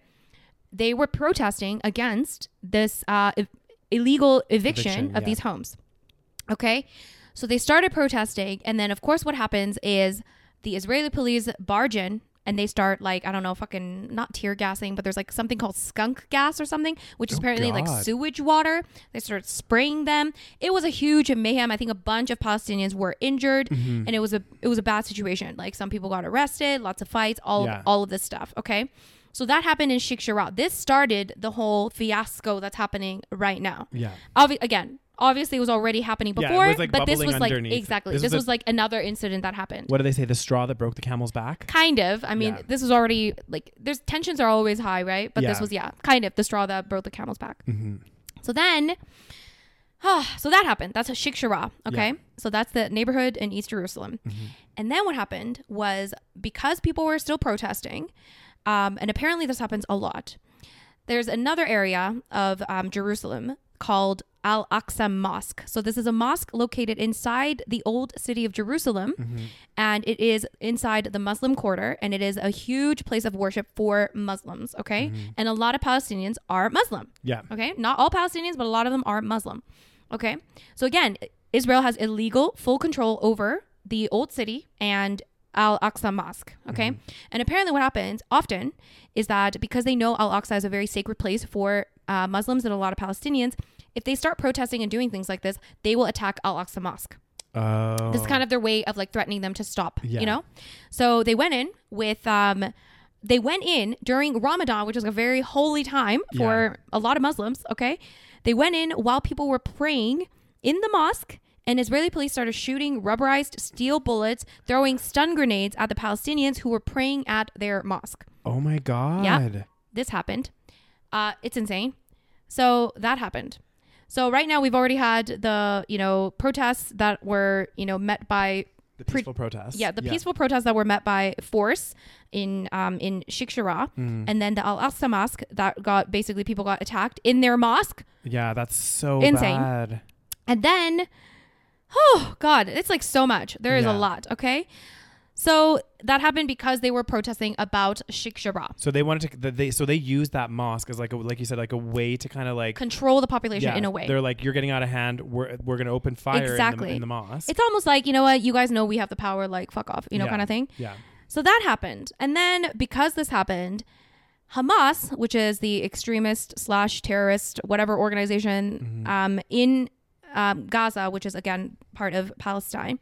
Speaker 2: they were protesting against this uh, i- illegal eviction,
Speaker 1: Eviction,
Speaker 2: of
Speaker 1: yeah.
Speaker 2: these homes. Okay. So they started protesting. And then, of course, what happens is the Israeli police barge in and they start, like, I don't know, fucking not tear gassing, but there's like something called skunk gas or something, which is
Speaker 1: Oh,
Speaker 2: apparently like sewage water. They start spraying them. It was a huge mayhem. I think a bunch of Palestinians were injured
Speaker 1: Mm-hmm.
Speaker 2: and it was a it was a bad situation. Like some people got arrested, lots of fights, all
Speaker 1: Yeah.
Speaker 2: of, all of this stuff. Okay. So that happened in Sheikh Jarrah. This started the whole fiasco that's happening right now
Speaker 1: Yeah.
Speaker 2: obvi- again, obviously it was already happening
Speaker 1: Yeah, it
Speaker 2: before,
Speaker 1: was, like,
Speaker 2: but this
Speaker 1: bubbling
Speaker 2: was like
Speaker 1: underneath.
Speaker 2: exactly
Speaker 1: This
Speaker 2: this,
Speaker 1: was
Speaker 2: was,
Speaker 1: a-
Speaker 2: like another incident that happened.
Speaker 1: What do they say? The straw that broke the camel's back.
Speaker 2: Kind of. I mean,
Speaker 1: Yeah.
Speaker 2: this was already like there's tensions are always high, right? But this
Speaker 1: Yeah.
Speaker 2: was yeah, kind of the straw that broke the camel's back.
Speaker 1: Mm-hmm.
Speaker 2: So then, <sighs> so that happened. That's a Sheikh Jarrah. Okay,
Speaker 1: Yeah.
Speaker 2: so that's the neighborhood in East Jerusalem. And then what happened was because people were still protesting, um, and apparently this happens a lot. There's another area of um, Jerusalem called Al Aqsa Mosque. So this is a mosque located inside the old city of Jerusalem, mm-hmm. and it is inside the Muslim quarter, and it is a huge place of worship for Muslims. Okay, mm-hmm. and a lot of Palestinians are Muslim.
Speaker 1: Yeah.
Speaker 2: Okay. Not all Palestinians, but a lot of them are Muslim. Okay. So again, Israel has illegal full control over the old city and Al Aqsa Mosque. Okay. Mm-hmm. And apparently, what happens often is that because they know Al Aqsa is a very sacred place for uh, Muslims and a lot of Palestinians, if they start protesting and doing things like this, they will attack Al Aqsa Mosque.
Speaker 1: Oh.
Speaker 2: This is kind of their way of like threatening them to stop,
Speaker 1: Yeah.
Speaker 2: you know? So they went in with um they went in during Ramadan, which is a very holy time for a lot of Muslims, okay? They went in while people were praying in the mosque and Israeli police started shooting rubberized steel bullets, throwing stun grenades at the Palestinians who were praying at their mosque.
Speaker 1: oh my god. Yeah.
Speaker 2: This happened. Uh, it's insane. So that happened. So right now we've already had the you know protests that were you know met by
Speaker 1: The
Speaker 2: Pre-
Speaker 1: peaceful protest.
Speaker 2: yeah the peaceful protests that were met by force in um in Sheikh Jarrah
Speaker 1: Mm.
Speaker 2: and then the Al Aqsa Mosque that got basically people got attacked in their mosque
Speaker 1: Yeah, that's so
Speaker 2: Insane.
Speaker 1: bad.
Speaker 2: and then oh god it's like so much there is
Speaker 1: Yeah.
Speaker 2: a lot okay so that happened because they were protesting about Sheikh Jarrah
Speaker 1: So they wanted to. They so they used that mosque as like a like you said like a way to kind of like
Speaker 2: control the population
Speaker 1: yeah,
Speaker 2: in a way
Speaker 1: They're like you're getting out of hand. We're we're gonna open fire in the-
Speaker 2: Exactly.
Speaker 1: in, the, mosque.
Speaker 2: it's almost like you know what you guys know we have the power like fuck off you know
Speaker 1: Yeah.
Speaker 2: kind of thing
Speaker 1: yeah.
Speaker 2: So that happened. And then because this happened, Hamas, which is the extremist slash terrorist, whatever organization um, in um, Gaza, which is again part of Palestine,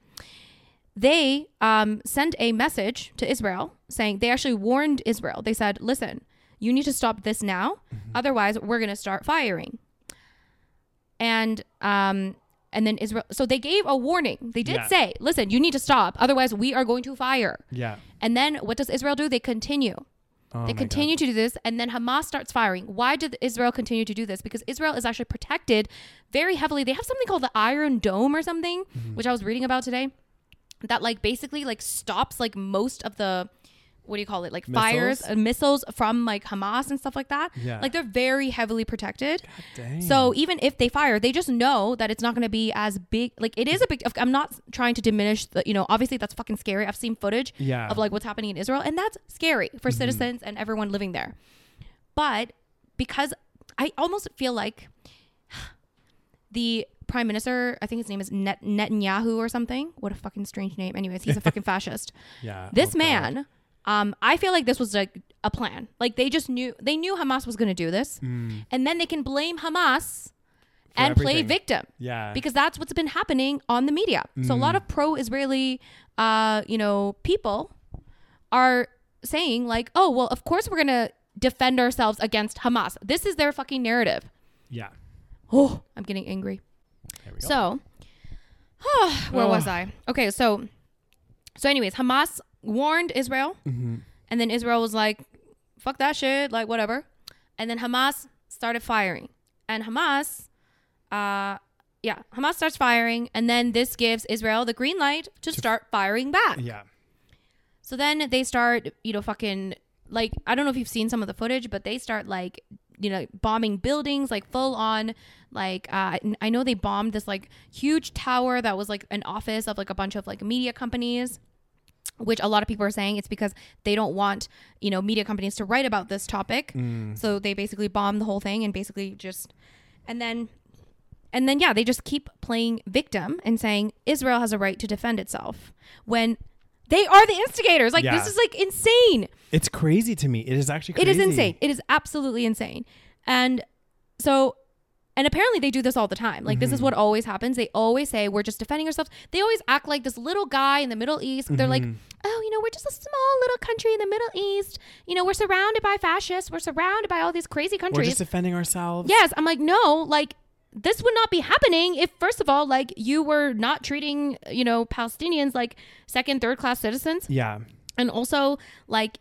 Speaker 2: they um, sent a message to Israel saying they actually warned Israel. They said, listen, you need to stop this now. Otherwise, we're going to start firing. And um, and then Israel, so they gave a warning. They did
Speaker 1: Yeah.
Speaker 2: say, listen, you need to stop. Otherwise, we are going to fire.
Speaker 1: Yeah.
Speaker 2: And then what does Israel do? They continue.
Speaker 1: Oh
Speaker 2: they continue to do this, and then Hamas starts firing. Why did Israel continue to do this? Because Israel is actually protected very heavily. They have something called the Iron Dome or something,
Speaker 1: Mm-hmm.
Speaker 2: which I was reading about today, that like basically like stops like most of the what do you call it? Like
Speaker 1: Missiles?
Speaker 2: fires, uh, missiles from like Hamas and stuff like that.
Speaker 1: Yeah.
Speaker 2: Like they're very heavily protected.
Speaker 1: Dang.
Speaker 2: So even if they fire, they just know that it's not going to be as big. Like it is a big. I'm not trying to diminish the. You know, obviously that's fucking scary. I've seen footage
Speaker 1: Yeah. Mm-hmm.
Speaker 2: of like what's happening in Israel, and that's scary for citizens and everyone living there. But because I almost feel like <sighs> the prime minister, I think his name is Net- Netanyahu or something. What a fucking strange name. Anyways, he's a fucking <laughs> fascist.
Speaker 1: yeah.
Speaker 2: This
Speaker 1: Oh,
Speaker 2: man, um, I feel like this was like a plan. Like they just knew they knew Hamas was going to do this, and then they can blame Hamas and play
Speaker 1: Mm.
Speaker 2: victim
Speaker 1: Yeah.
Speaker 2: because that's what's been happening on the media. So a
Speaker 1: Mm.
Speaker 2: lot of pro-Israeli, uh, you know, people are saying like, "Oh, well, of course we're gonna defend ourselves against Hamas." This is their fucking narrative.
Speaker 1: yeah.
Speaker 2: Oh, I'm getting angry.
Speaker 1: There we go.
Speaker 2: So, <sighs> where
Speaker 1: Oh.
Speaker 2: was I? Okay, so, so anyways, Hamas warned Israel,
Speaker 1: Mm-hmm.
Speaker 2: and then Israel was like, "Fuck that shit," like whatever, and then Hamas started firing, and Hamas, uh, yeah, Hamas starts firing, and then this gives Israel the green light to start firing back.
Speaker 1: yeah.
Speaker 2: So then they start, you know, fucking like I don't know if you've seen some of the footage, but they start like you know bombing buildings like full on like uh, I- I know they bombed this like huge tower that was like an office of like a bunch of like media companies which a lot of people are saying it's because they don't want you know media companies to write about this topic. So they basically bomb the whole thing and basically just and then and then yeah they just keep playing victim and saying israel has a right to defend itself when they are the instigators. Like
Speaker 1: Yeah.
Speaker 2: this is like insane.
Speaker 1: It's crazy to me. It is actually
Speaker 2: it
Speaker 1: crazy.
Speaker 2: is insane. It is absolutely insane. And so and apparently they do this all the time. Like this is mm-hmm. what always happens. They always say we're just defending ourselves. They always act like this little guy in the middle east. They're like mm-hmm. oh you know we're just a small little country in the middle east. You know we're surrounded by fascists. We're surrounded by all these crazy countries.
Speaker 1: We're just defending ourselves.
Speaker 2: Yes, I'm like, no, like this would not be happening if first of all, like you were not treating, you know, Palestinians like second, third class citizens.
Speaker 1: Yeah.
Speaker 2: And also like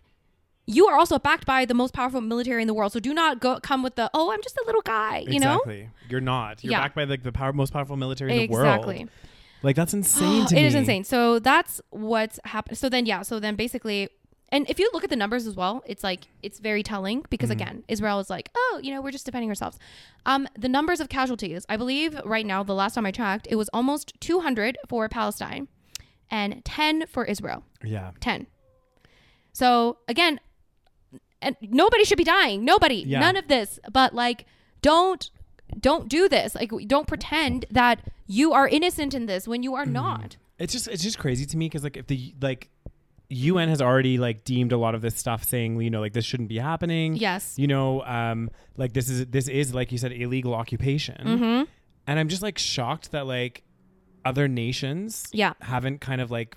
Speaker 2: you are also backed by the most powerful military in the world. So do not go come with the, oh, I'm just a little guy, you know?
Speaker 1: exactly. You're not. You're
Speaker 2: Yeah.
Speaker 1: backed by like the power, most powerful military in the world Exactly. Like that's insane <gasps> to
Speaker 2: It
Speaker 1: me.
Speaker 2: is insane. So that's what's happened. So then, yeah. So then basically, and if you look at the numbers as well, it's like, it's very telling because
Speaker 1: Mm-hmm.
Speaker 2: again, Israel is like, oh, you know, we're just defending ourselves. Um, the numbers of casualties, I believe right now, the last time I checked, it was almost 200 for Palestine and 10 for Israel.
Speaker 1: Yeah.
Speaker 2: 10. So again, and nobody should be dying. Nobody.
Speaker 1: Yeah.
Speaker 2: None of this. But like, don't don't do this. Like, don't pretend that you are innocent in this when you
Speaker 1: Mm-hmm.
Speaker 2: are not.
Speaker 1: It's just it's just crazy to me because like if the like UN has already like deemed a lot of this stuff saying you know like this shouldn't be happening.
Speaker 2: Yes.
Speaker 1: You know, um, like this is this is like you said illegal occupation,
Speaker 2: Mm-hmm.
Speaker 1: and I'm just like shocked that like other nations
Speaker 2: Yeah.
Speaker 1: haven't kind of like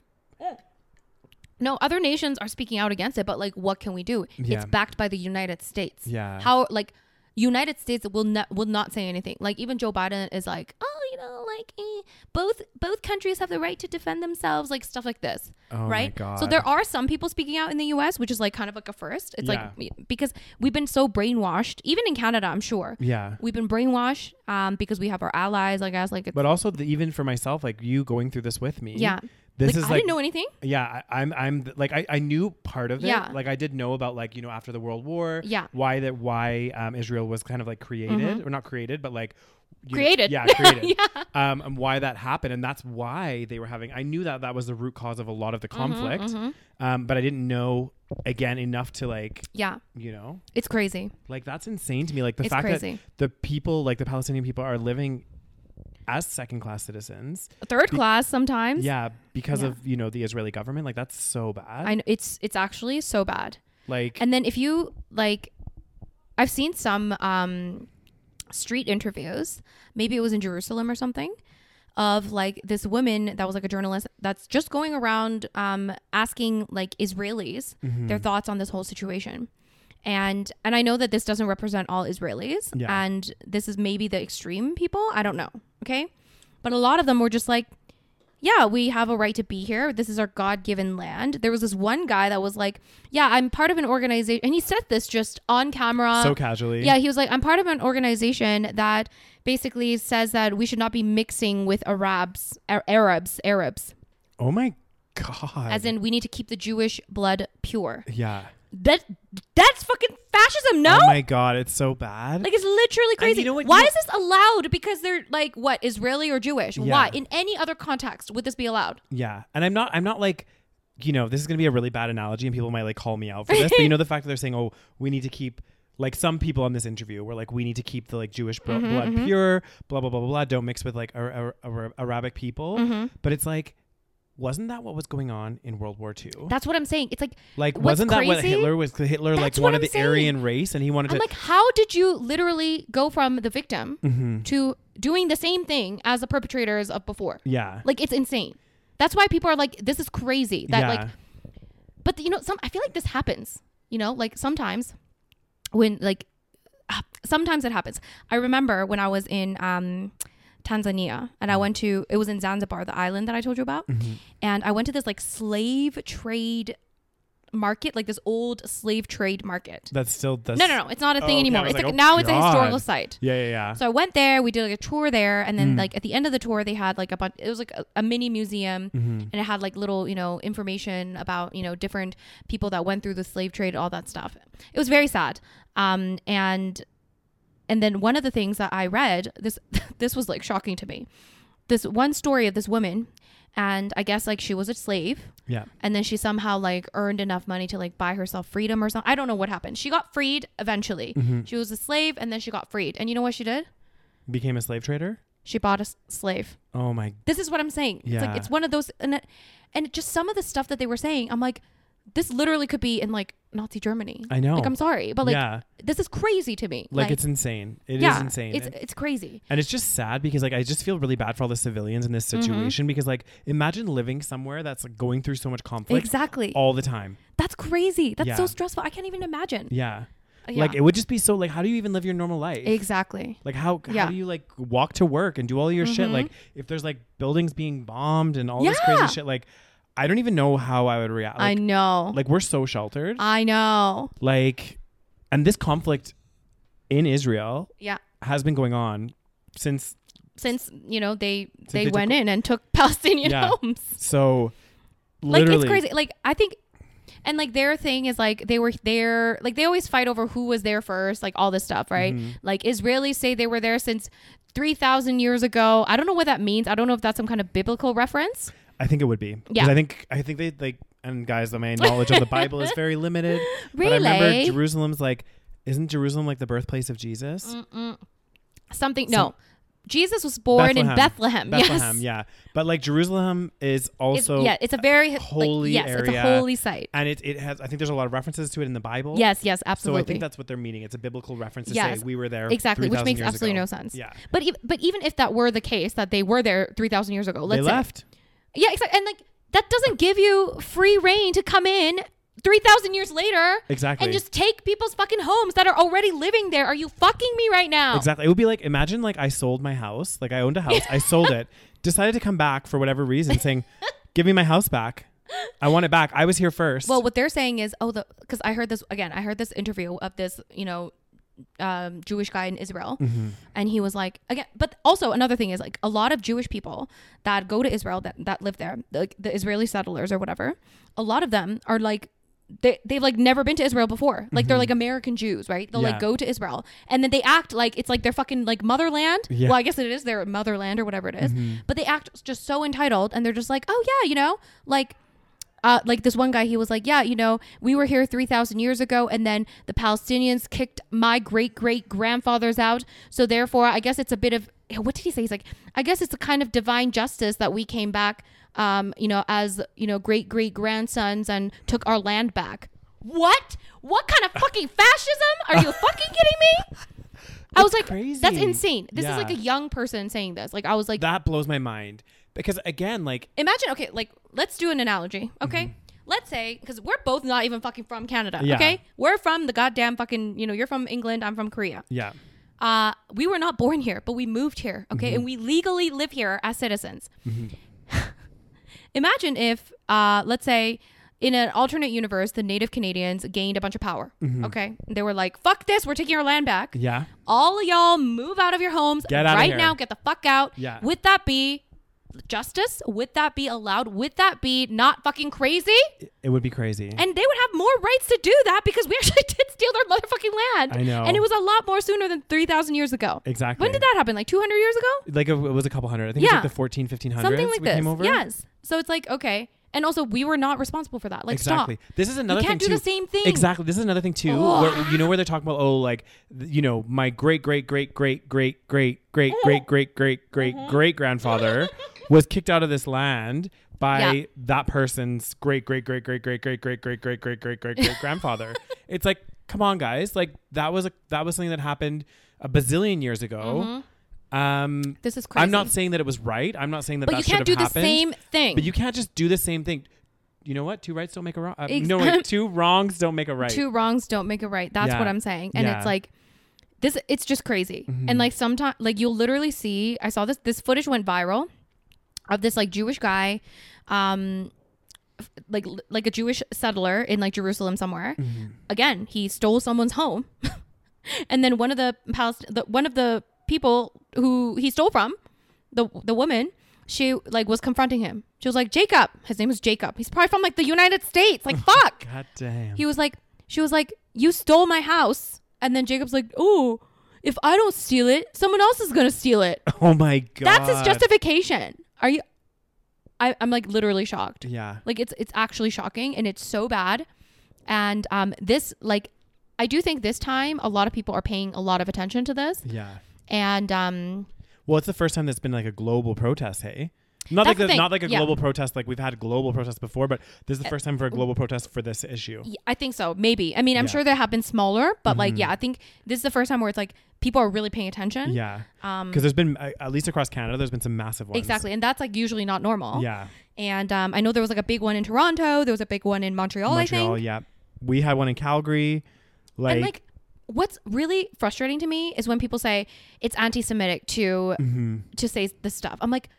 Speaker 2: No, other nations are speaking out against it, but like, what can we do?
Speaker 1: Yeah.
Speaker 2: It's backed by the United States.
Speaker 1: Yeah.
Speaker 2: How like United States will not will not say anything. Like even Joe Biden is like, oh, you know, like eh, both both countries have the right to defend themselves, like stuff like this,
Speaker 1: Oh
Speaker 2: right? So there are some people speaking out in the U.S., which is like kind of like a first. It's
Speaker 1: Yeah.
Speaker 2: like because we've been so brainwashed, even in Canada, I'm sure.
Speaker 1: yeah.
Speaker 2: We've been brainwashed um, because we have our allies, I guess. Like, it's,
Speaker 1: But also the, even for myself, like you going through this with me.
Speaker 2: yeah,
Speaker 1: This
Speaker 2: like,
Speaker 1: is
Speaker 2: I
Speaker 1: like
Speaker 2: didn't know anything.
Speaker 1: Yeah, I, I'm I'm like I, I knew part of it.
Speaker 2: Yeah.
Speaker 1: Like I did know about like you know after the World War.
Speaker 2: Yeah.
Speaker 1: Why that why um, Israel was kind of like created or not created but like you know-
Speaker 2: Created.
Speaker 1: yeah, created. <laughs>
Speaker 2: Yeah.
Speaker 1: Um, and why that happened, and that's why they were having. I knew that that was the root cause of a lot of the conflict. Mm-hmm. Um, but I didn't know again enough to like
Speaker 2: Yeah,
Speaker 1: you know
Speaker 2: it's crazy.
Speaker 1: like that's insane to me. Like the
Speaker 2: It's
Speaker 1: fact
Speaker 2: crazy.
Speaker 1: that the people like the Palestinian people are living as second class citizens.
Speaker 2: Third class sometimes.
Speaker 1: Yeah, because
Speaker 2: Yeah.
Speaker 1: of you know the Israeli government. Like that's so bad.
Speaker 2: I know it's it's actually so bad.
Speaker 1: like
Speaker 2: And then if you like, I've seen some um, street interviews. Maybe it was in Jerusalem or something. Of like this woman that was like a journalist that's just going around um, asking like Israelis
Speaker 1: Mm-hmm.
Speaker 2: their thoughts on this whole situation, and and I know that this doesn't represent all Israelis,
Speaker 1: Yeah.
Speaker 2: and this is maybe the extreme people. I don't know, okay, but a lot of them were just like, yeah, we have a right to be here. This is our God given land. There was this one guy that was like, yeah, I'm part of an organization. And he said this just on camera.
Speaker 1: so casually.
Speaker 2: Yeah, he was like, I'm part of an organization that basically says that we should not be mixing with Arabs, Ar- Arabs, Arabs.
Speaker 1: Oh my God.
Speaker 2: as in we need to keep the Jewish blood pure.
Speaker 1: yeah.
Speaker 2: That that's fucking fascism, no?
Speaker 1: Oh my God, it's so bad.
Speaker 2: Like it's literally crazy.
Speaker 1: you know what-
Speaker 2: Why
Speaker 1: you
Speaker 2: is this allowed? Because they're like what Israeli or Jewish?
Speaker 1: Yeah.
Speaker 2: Why? In any other context would this be allowed?
Speaker 1: Yeah, and I'm not. I'm not like, you know, this is gonna be a really bad analogy, and people might like call me out for this. but you <laughs> know, the fact that they're saying, "Oh, we need to keep." Like some people on this interview were like, "We need to keep the like Jewish blo-
Speaker 2: Mm-hmm,
Speaker 1: blood pure." Blah blah blah blah blah. Don't mix with like Ar- Ar- Ar- Arabic people.
Speaker 2: Mm-hmm.
Speaker 1: But it's like, wasn't that what was going on in World War II?
Speaker 2: That's what I'm saying. It's like
Speaker 1: like, wasn't that what Hitler was? Hitler like
Speaker 2: That's what
Speaker 1: wanted
Speaker 2: I'm
Speaker 1: the
Speaker 2: saying.
Speaker 1: Aryan race, and he wanted
Speaker 2: I'm
Speaker 1: to.
Speaker 2: like, how did you literally go from the victim
Speaker 1: Mhm.
Speaker 2: to doing the same thing as the perpetrators of before?
Speaker 1: yeah.
Speaker 2: Like it's insane. That's why people are like, this is crazy. That
Speaker 1: yeah.
Speaker 2: like but you know some i feel like this happens you know like sometimes when like ah, sometimes it happens i remember when i was in um tanzania and i went to it was in zanzibar the island that i told you about
Speaker 1: Mm-hmm.
Speaker 2: and i went to this like slave trade market like this old slave trade market
Speaker 1: that's still that's
Speaker 2: no no no it's not a thing
Speaker 1: Oh,
Speaker 2: anymore it's like,
Speaker 1: like, oh,
Speaker 2: now it's a historical site
Speaker 1: Yeah, yeah, yeah.
Speaker 2: so I went there. We did like a tour there, and then
Speaker 1: Mm.
Speaker 2: like at the end of the tour, they had like a bunch. It was like a, a mini museum,
Speaker 1: Mm-hmm.
Speaker 2: and it had like little you know information about you know different people that went through the slave trade, all that stuff. It was very sad. Um, and and then one of the things that I read this <laughs> this was like shocking to me. This one story of this woman, and I guess like she was a slave,
Speaker 1: yeah.
Speaker 2: and then she somehow like earned enough money to like buy herself freedom or something. I don't know what happened. She got freed eventually.
Speaker 1: Mm-hmm.
Speaker 2: She was a slave, and then she got freed. And you know what she did?
Speaker 1: Became a slave trader.
Speaker 2: She bought a s- slave.
Speaker 1: Oh my.
Speaker 2: This is what I'm saying. It's like
Speaker 1: Yeah.
Speaker 2: it's one of those, and and just some of the stuff that they were saying, I'm like, this literally could be in like Nazi Germany.
Speaker 1: I know.
Speaker 2: Like I'm sorry, but like
Speaker 1: yeah.
Speaker 2: this is crazy to me.
Speaker 1: Like, it's insane. It is
Speaker 2: yeah,
Speaker 1: insane.
Speaker 2: It's it's crazy.
Speaker 1: And it's just sad because like I just feel really bad for all the civilians in this
Speaker 2: Mm-hmm.
Speaker 1: situation because like imagine living somewhere that's like going through so much conflict
Speaker 2: Exactly.
Speaker 1: all the time.
Speaker 2: That's crazy. That's so stressful. I can't even imagine.
Speaker 1: Yeah.
Speaker 2: Yeah.
Speaker 1: Like it would just be so like how do you even live your normal life?
Speaker 2: exactly.
Speaker 1: Like how
Speaker 2: Yeah.
Speaker 1: how do you like walk to work and do all your shit?
Speaker 2: Mhm.
Speaker 1: Like if there's like buildings being bombed and all this crazy shit, like I don't even know how I would react.
Speaker 2: I know.
Speaker 1: like we're so sheltered.
Speaker 2: I know.
Speaker 1: like and this conflict in Israel
Speaker 2: Yeah.
Speaker 1: has been going on since
Speaker 2: Since you know they they,
Speaker 1: they
Speaker 2: went
Speaker 1: took-
Speaker 2: in and took <laughs> Palestinian
Speaker 1: Yeah.
Speaker 2: homes.
Speaker 1: so
Speaker 2: like it's crazy like i think and like their thing is like they were there like they always fight over who was there first like all this stuff right
Speaker 1: Mm-hmm.
Speaker 2: like israelis say they were there since 3000 years ago i don't know what that means i don't know if that's some kind of biblical reference
Speaker 1: I think it would be.
Speaker 2: Yeah.
Speaker 1: I think I think they like and guys, my <laughs> knowledge of the Bible is very limited. Really? But I remember Jerusalem's like isn't Jerusalem like the birthplace of Jesus?
Speaker 2: Mm, something no jesus was born in bethlehem
Speaker 1: Bethlehem,
Speaker 2: yes
Speaker 1: yeah. But like Jerusalem is
Speaker 2: It's-
Speaker 1: also
Speaker 2: yeah it's a very
Speaker 1: holy
Speaker 2: like, yes it's a holy site
Speaker 1: and it it has I think there's a lot of references to it in the Bible.
Speaker 2: yes yes absolutely.
Speaker 1: So I think that's what they're meaning. It's a biblical reference to
Speaker 2: Yes.
Speaker 1: say we were there
Speaker 2: exactly which makes absolutely
Speaker 1: ago.
Speaker 2: no sense
Speaker 1: Yeah.
Speaker 2: but even but even if that were the case that they were there 3000 years ago let's
Speaker 1: they
Speaker 2: say
Speaker 1: left.
Speaker 2: Yeah, exactly. And like that doesn't give you free reign to come in 3000 years later
Speaker 1: Exactly.
Speaker 2: and just take people's fucking homes that are already living there. Are you fucking me right now?
Speaker 1: Exactly. It would be like imagine like I sold my house, like I owned a house, I sold it, <laughs> decided to come back for whatever reason, saying, "Give me my house back. I want it back. I was here first.
Speaker 2: Well, what they're saying is, oh, the because I heard this again. I heard this interview of this, you know, um, Jewish guy in Israel,
Speaker 1: Mm-hmm.
Speaker 2: and he was like, again. But also another thing is like a lot of Jewish people that go to Israel that that live there, like the Israeli settlers or whatever. A lot of them are like. They, they've like never been to Israel before. Like they're like American Jews, right? They'll
Speaker 1: Mm-hmm. Yeah.
Speaker 2: like go to Israel and then they act like it's like their fucking like motherland.
Speaker 1: Yeah.
Speaker 2: Well, I guess it is their motherland or whatever it is. But they act just so entitled and they're just like, oh yeah, you know, like uh, like this one guy, he was like, yeah, you know, we were here 3,000 years ago, and then the Palestinians kicked my great great grandfathers out. So therefore, I guess it's a bit of what did he say? He's like, I guess it's a kind of divine justice that we came back, um, you know, as you know, great great grandsons and took our land back. What? What kind of fucking fascism? Are you fucking kidding me? <laughs> I was like, that's insane. This
Speaker 1: Yeah.
Speaker 2: is like a young person saying this. Like, I was like,
Speaker 1: that blows my mind because again, like
Speaker 2: imagine okay like let's do an analogy okay let's say because we're both not even fucking from canada
Speaker 1: Mm-hmm. Yeah.
Speaker 2: okay we're from the goddamn fucking you know you're from england i'm from korea
Speaker 1: yeah,
Speaker 2: uh we were not born here but we moved here okay
Speaker 1: Mm-hmm.
Speaker 2: and we legally live here as citizens <laughs> imagine if uh let's say in an alternate universe the native canadians gained a bunch of power
Speaker 1: Mm-hmm.
Speaker 2: okay they were like fuck this we're taking our land back
Speaker 1: yeah,
Speaker 2: all of y'all move out of your homes
Speaker 1: Get outta
Speaker 2: right
Speaker 1: here.
Speaker 2: now get the fuck out
Speaker 1: Yeah.
Speaker 2: would that be justice? Would that be allowed? Would that be not fucking crazy?
Speaker 1: It would be crazy.
Speaker 2: And they would have more rights to do that because we actually did steal their motherfucking land.
Speaker 1: I know.
Speaker 2: And it was a lot more sooner than 3,000 years ago.
Speaker 1: exactly.
Speaker 2: When did that happen? Like 200 years ago?
Speaker 1: Like it was a couple hundred. I think it was like the 14, 1500s.
Speaker 2: Something like this. Yes. So it's like, okay. And also, we were not responsible for that. Like,
Speaker 1: exactly.
Speaker 2: stop.
Speaker 1: This is another thing.
Speaker 2: you can't
Speaker 1: thing
Speaker 2: do
Speaker 1: too.
Speaker 2: the same thing.
Speaker 1: Exactly. This is another thing too. Where, you know where they're talking about oh like you know my great great great great great great great great great great great
Speaker 2: Mm-hmm.
Speaker 1: great grandfather was kicked out of this land by
Speaker 2: Yeah.
Speaker 1: that person's great great great great great great great great great great great great great grandfather. It's like come on guys, like that was a that was something that happened a bazillion years ago. Um
Speaker 2: This is crazy.
Speaker 1: I'm not saying that it was right. I'm not saying that
Speaker 2: But
Speaker 1: that
Speaker 2: you can't do the same thing.
Speaker 1: But you can't just do the same thing. You know what? Two rights don't make a wrong. Uh,
Speaker 2: Ex-
Speaker 1: no, wait. Two wrongs don't make a right.
Speaker 2: Two wrongs don't make a right. That's
Speaker 1: Yeah.
Speaker 2: what I'm saying. And
Speaker 1: Yeah. Mm-hmm.
Speaker 2: it's like this it's just crazy. And like sometimes like you'll literally see I saw this this footage went viral of this like Jewish guy um f- like like a Jewish settler in like Jerusalem somewhere.
Speaker 1: Mm-hmm.
Speaker 2: Again, he stole someone's home. <laughs> and then one of the the one of the people who he stole from, the the woman, she like was confronting him. She was like, "Jacob." His name was Jacob. He's probably from like the United States. Like, <laughs> fuck.
Speaker 1: God damn.
Speaker 2: He was like, she was like, you stole my house. And then Jacob's like, oh, if I don't steal it, someone else is going to steal it.
Speaker 1: oh my god.
Speaker 2: That's his justification. Are you, I, I'm like literally shocked.
Speaker 1: Yeah.
Speaker 2: Like it's, it's actually shocking and it's so bad. And um, this, like, I do think this time a lot of people are paying a lot of attention to this.
Speaker 1: Yeah.
Speaker 2: And um,
Speaker 1: Well, it's the first time there's been like a global protest. Hey. Not
Speaker 2: That's
Speaker 1: like
Speaker 2: the
Speaker 1: a, not like a
Speaker 2: Yeah.
Speaker 1: global protest like we've had global protests before, but this is the
Speaker 2: Uh,
Speaker 1: first time for a global protest for this issue.
Speaker 2: I think so. Maybe. I mean, I'm
Speaker 1: Yeah.
Speaker 2: sure there have been smaller, but like,
Speaker 1: Mhm.
Speaker 2: yeah, I think this is the first time where it's like people are really paying attention.
Speaker 1: Yeah.
Speaker 2: Um,
Speaker 1: Because there's been uh, at least across Canada, there's been some massive ones.
Speaker 2: exactly. And that's like usually not normal.
Speaker 1: Yeah.
Speaker 2: And um, I know there was like a big one in Toronto. There was a big one in Montreal,
Speaker 1: Montreal.
Speaker 2: I think.
Speaker 1: Yeah. We had one in Calgary. Like.
Speaker 2: and like, what's really frustrating to me is when people say it's anti-Semitic to
Speaker 1: mhm.
Speaker 2: to say this stuff. I'm like,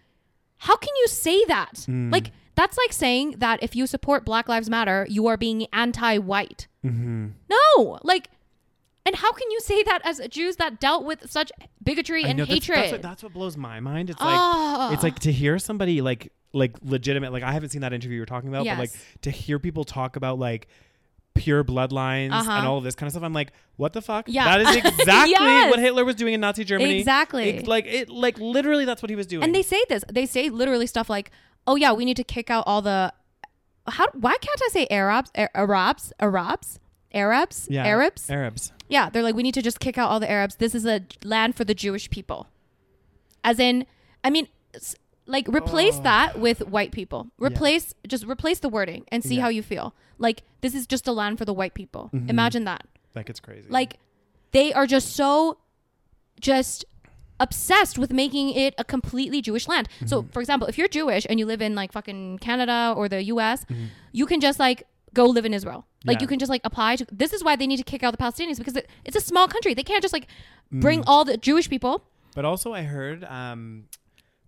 Speaker 2: how can you say that?
Speaker 1: Mm.
Speaker 2: Like, that's like saying that if you support Black Lives Matter, you are being anti-white.
Speaker 1: Mm-hmm.
Speaker 2: No, like, and how can you say that as Jews that dealt with such bigotry
Speaker 1: I
Speaker 2: and
Speaker 1: know,
Speaker 2: hatred?
Speaker 1: That's, what, that's what blows my mind. It's like
Speaker 2: Ah.
Speaker 1: it's like to hear somebody like like legitimate like I haven't seen that interview you're talking about, but like to hear people talk about like pure bloodlines
Speaker 2: Uh-huh.
Speaker 1: and all of this kind of stuff. I'm like, what the fuck?
Speaker 2: Yeah.
Speaker 1: That is <laughs> exactly
Speaker 2: Yes.
Speaker 1: what Hitler was doing in Nazi Germany.
Speaker 2: Exactly.
Speaker 1: It- like it like literally that's what he was doing.
Speaker 2: And they say this. They say literally stuff like, "Oh yeah, we need to kick out all the." How? Why can't I say Arabs? Arabs? Arabs? Arabs?
Speaker 1: yeah,
Speaker 2: Arabs?
Speaker 1: Arabs.
Speaker 2: Yeah, they're like, we need to just kick out all the Arabs. This is a land for the Jewish people. As in, I mean, like replace
Speaker 1: Oh.
Speaker 2: that with white people.
Speaker 1: Yeah.
Speaker 2: Replace, just replace the wording and see
Speaker 1: Yeah.
Speaker 2: how you feel. Like this is just a land for the white people.
Speaker 1: Mhm.
Speaker 2: Imagine that.
Speaker 1: Like it's crazy.
Speaker 2: Like they are just so just obsessed with making it a completely Jewish land. So,
Speaker 1: Mm-hmm.
Speaker 2: for example, if you're Jewish and you live in like fucking Canada or the US,
Speaker 1: Mhm.
Speaker 2: you can just like go live in Israel. Like
Speaker 1: Yeah.
Speaker 2: you can just like apply to This is why they need to kick out the Palestinians because it, it's a small country. They can't just like bring
Speaker 1: Mm.
Speaker 2: all the Jewish people.
Speaker 1: But also I heard um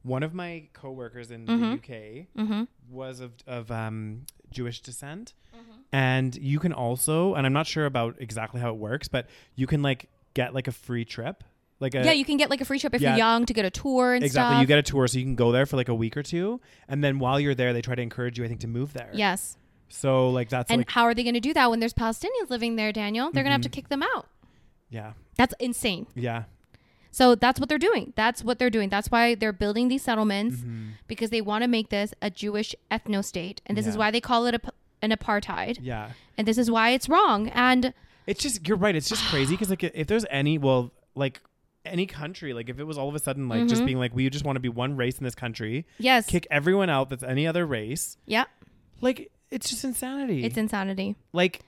Speaker 1: one of my coworkers in
Speaker 2: Mhm.
Speaker 1: the UK
Speaker 2: Mhm.
Speaker 1: was of of um, Jewish descent,
Speaker 2: Mm-hmm.
Speaker 1: and you can also, and I'm not sure about exactly how it works, but you can like get like a free trip, like a
Speaker 2: yeah, you can get like a free trip if
Speaker 1: yeah.
Speaker 2: you're young to get a tour and
Speaker 1: exactly.
Speaker 2: stuff.
Speaker 1: You get a tour, so you can go there for like a week or two, and then while you're there, they try to encourage you, I think, to move there.
Speaker 2: yes.
Speaker 1: So like that's
Speaker 2: And
Speaker 1: like
Speaker 2: how are they going to do that when there's Palestinians living there, Daniel? They're going to have to
Speaker 1: Mhm.
Speaker 2: kick them out.
Speaker 1: yeah,
Speaker 2: That's insane.
Speaker 1: yeah,
Speaker 2: So that's what they're doing. That's what they're doing. That's why they're building these settlements
Speaker 1: Mhm.
Speaker 2: because they want to make this a Jewish ethno state. And this is why they call it a, an apartheid.
Speaker 1: yeah.
Speaker 2: And this is why it's wrong. And
Speaker 1: It's just you're right. It's just crazy <sighs> because like if there's any well like any country like if it was all of a sudden like just
Speaker 2: Mhm.
Speaker 1: being like we just want to be one race in this country,
Speaker 2: yes,
Speaker 1: kick everyone out that's any other race,
Speaker 2: yeah,
Speaker 1: like it's just insanity.
Speaker 2: it's insanity.
Speaker 1: like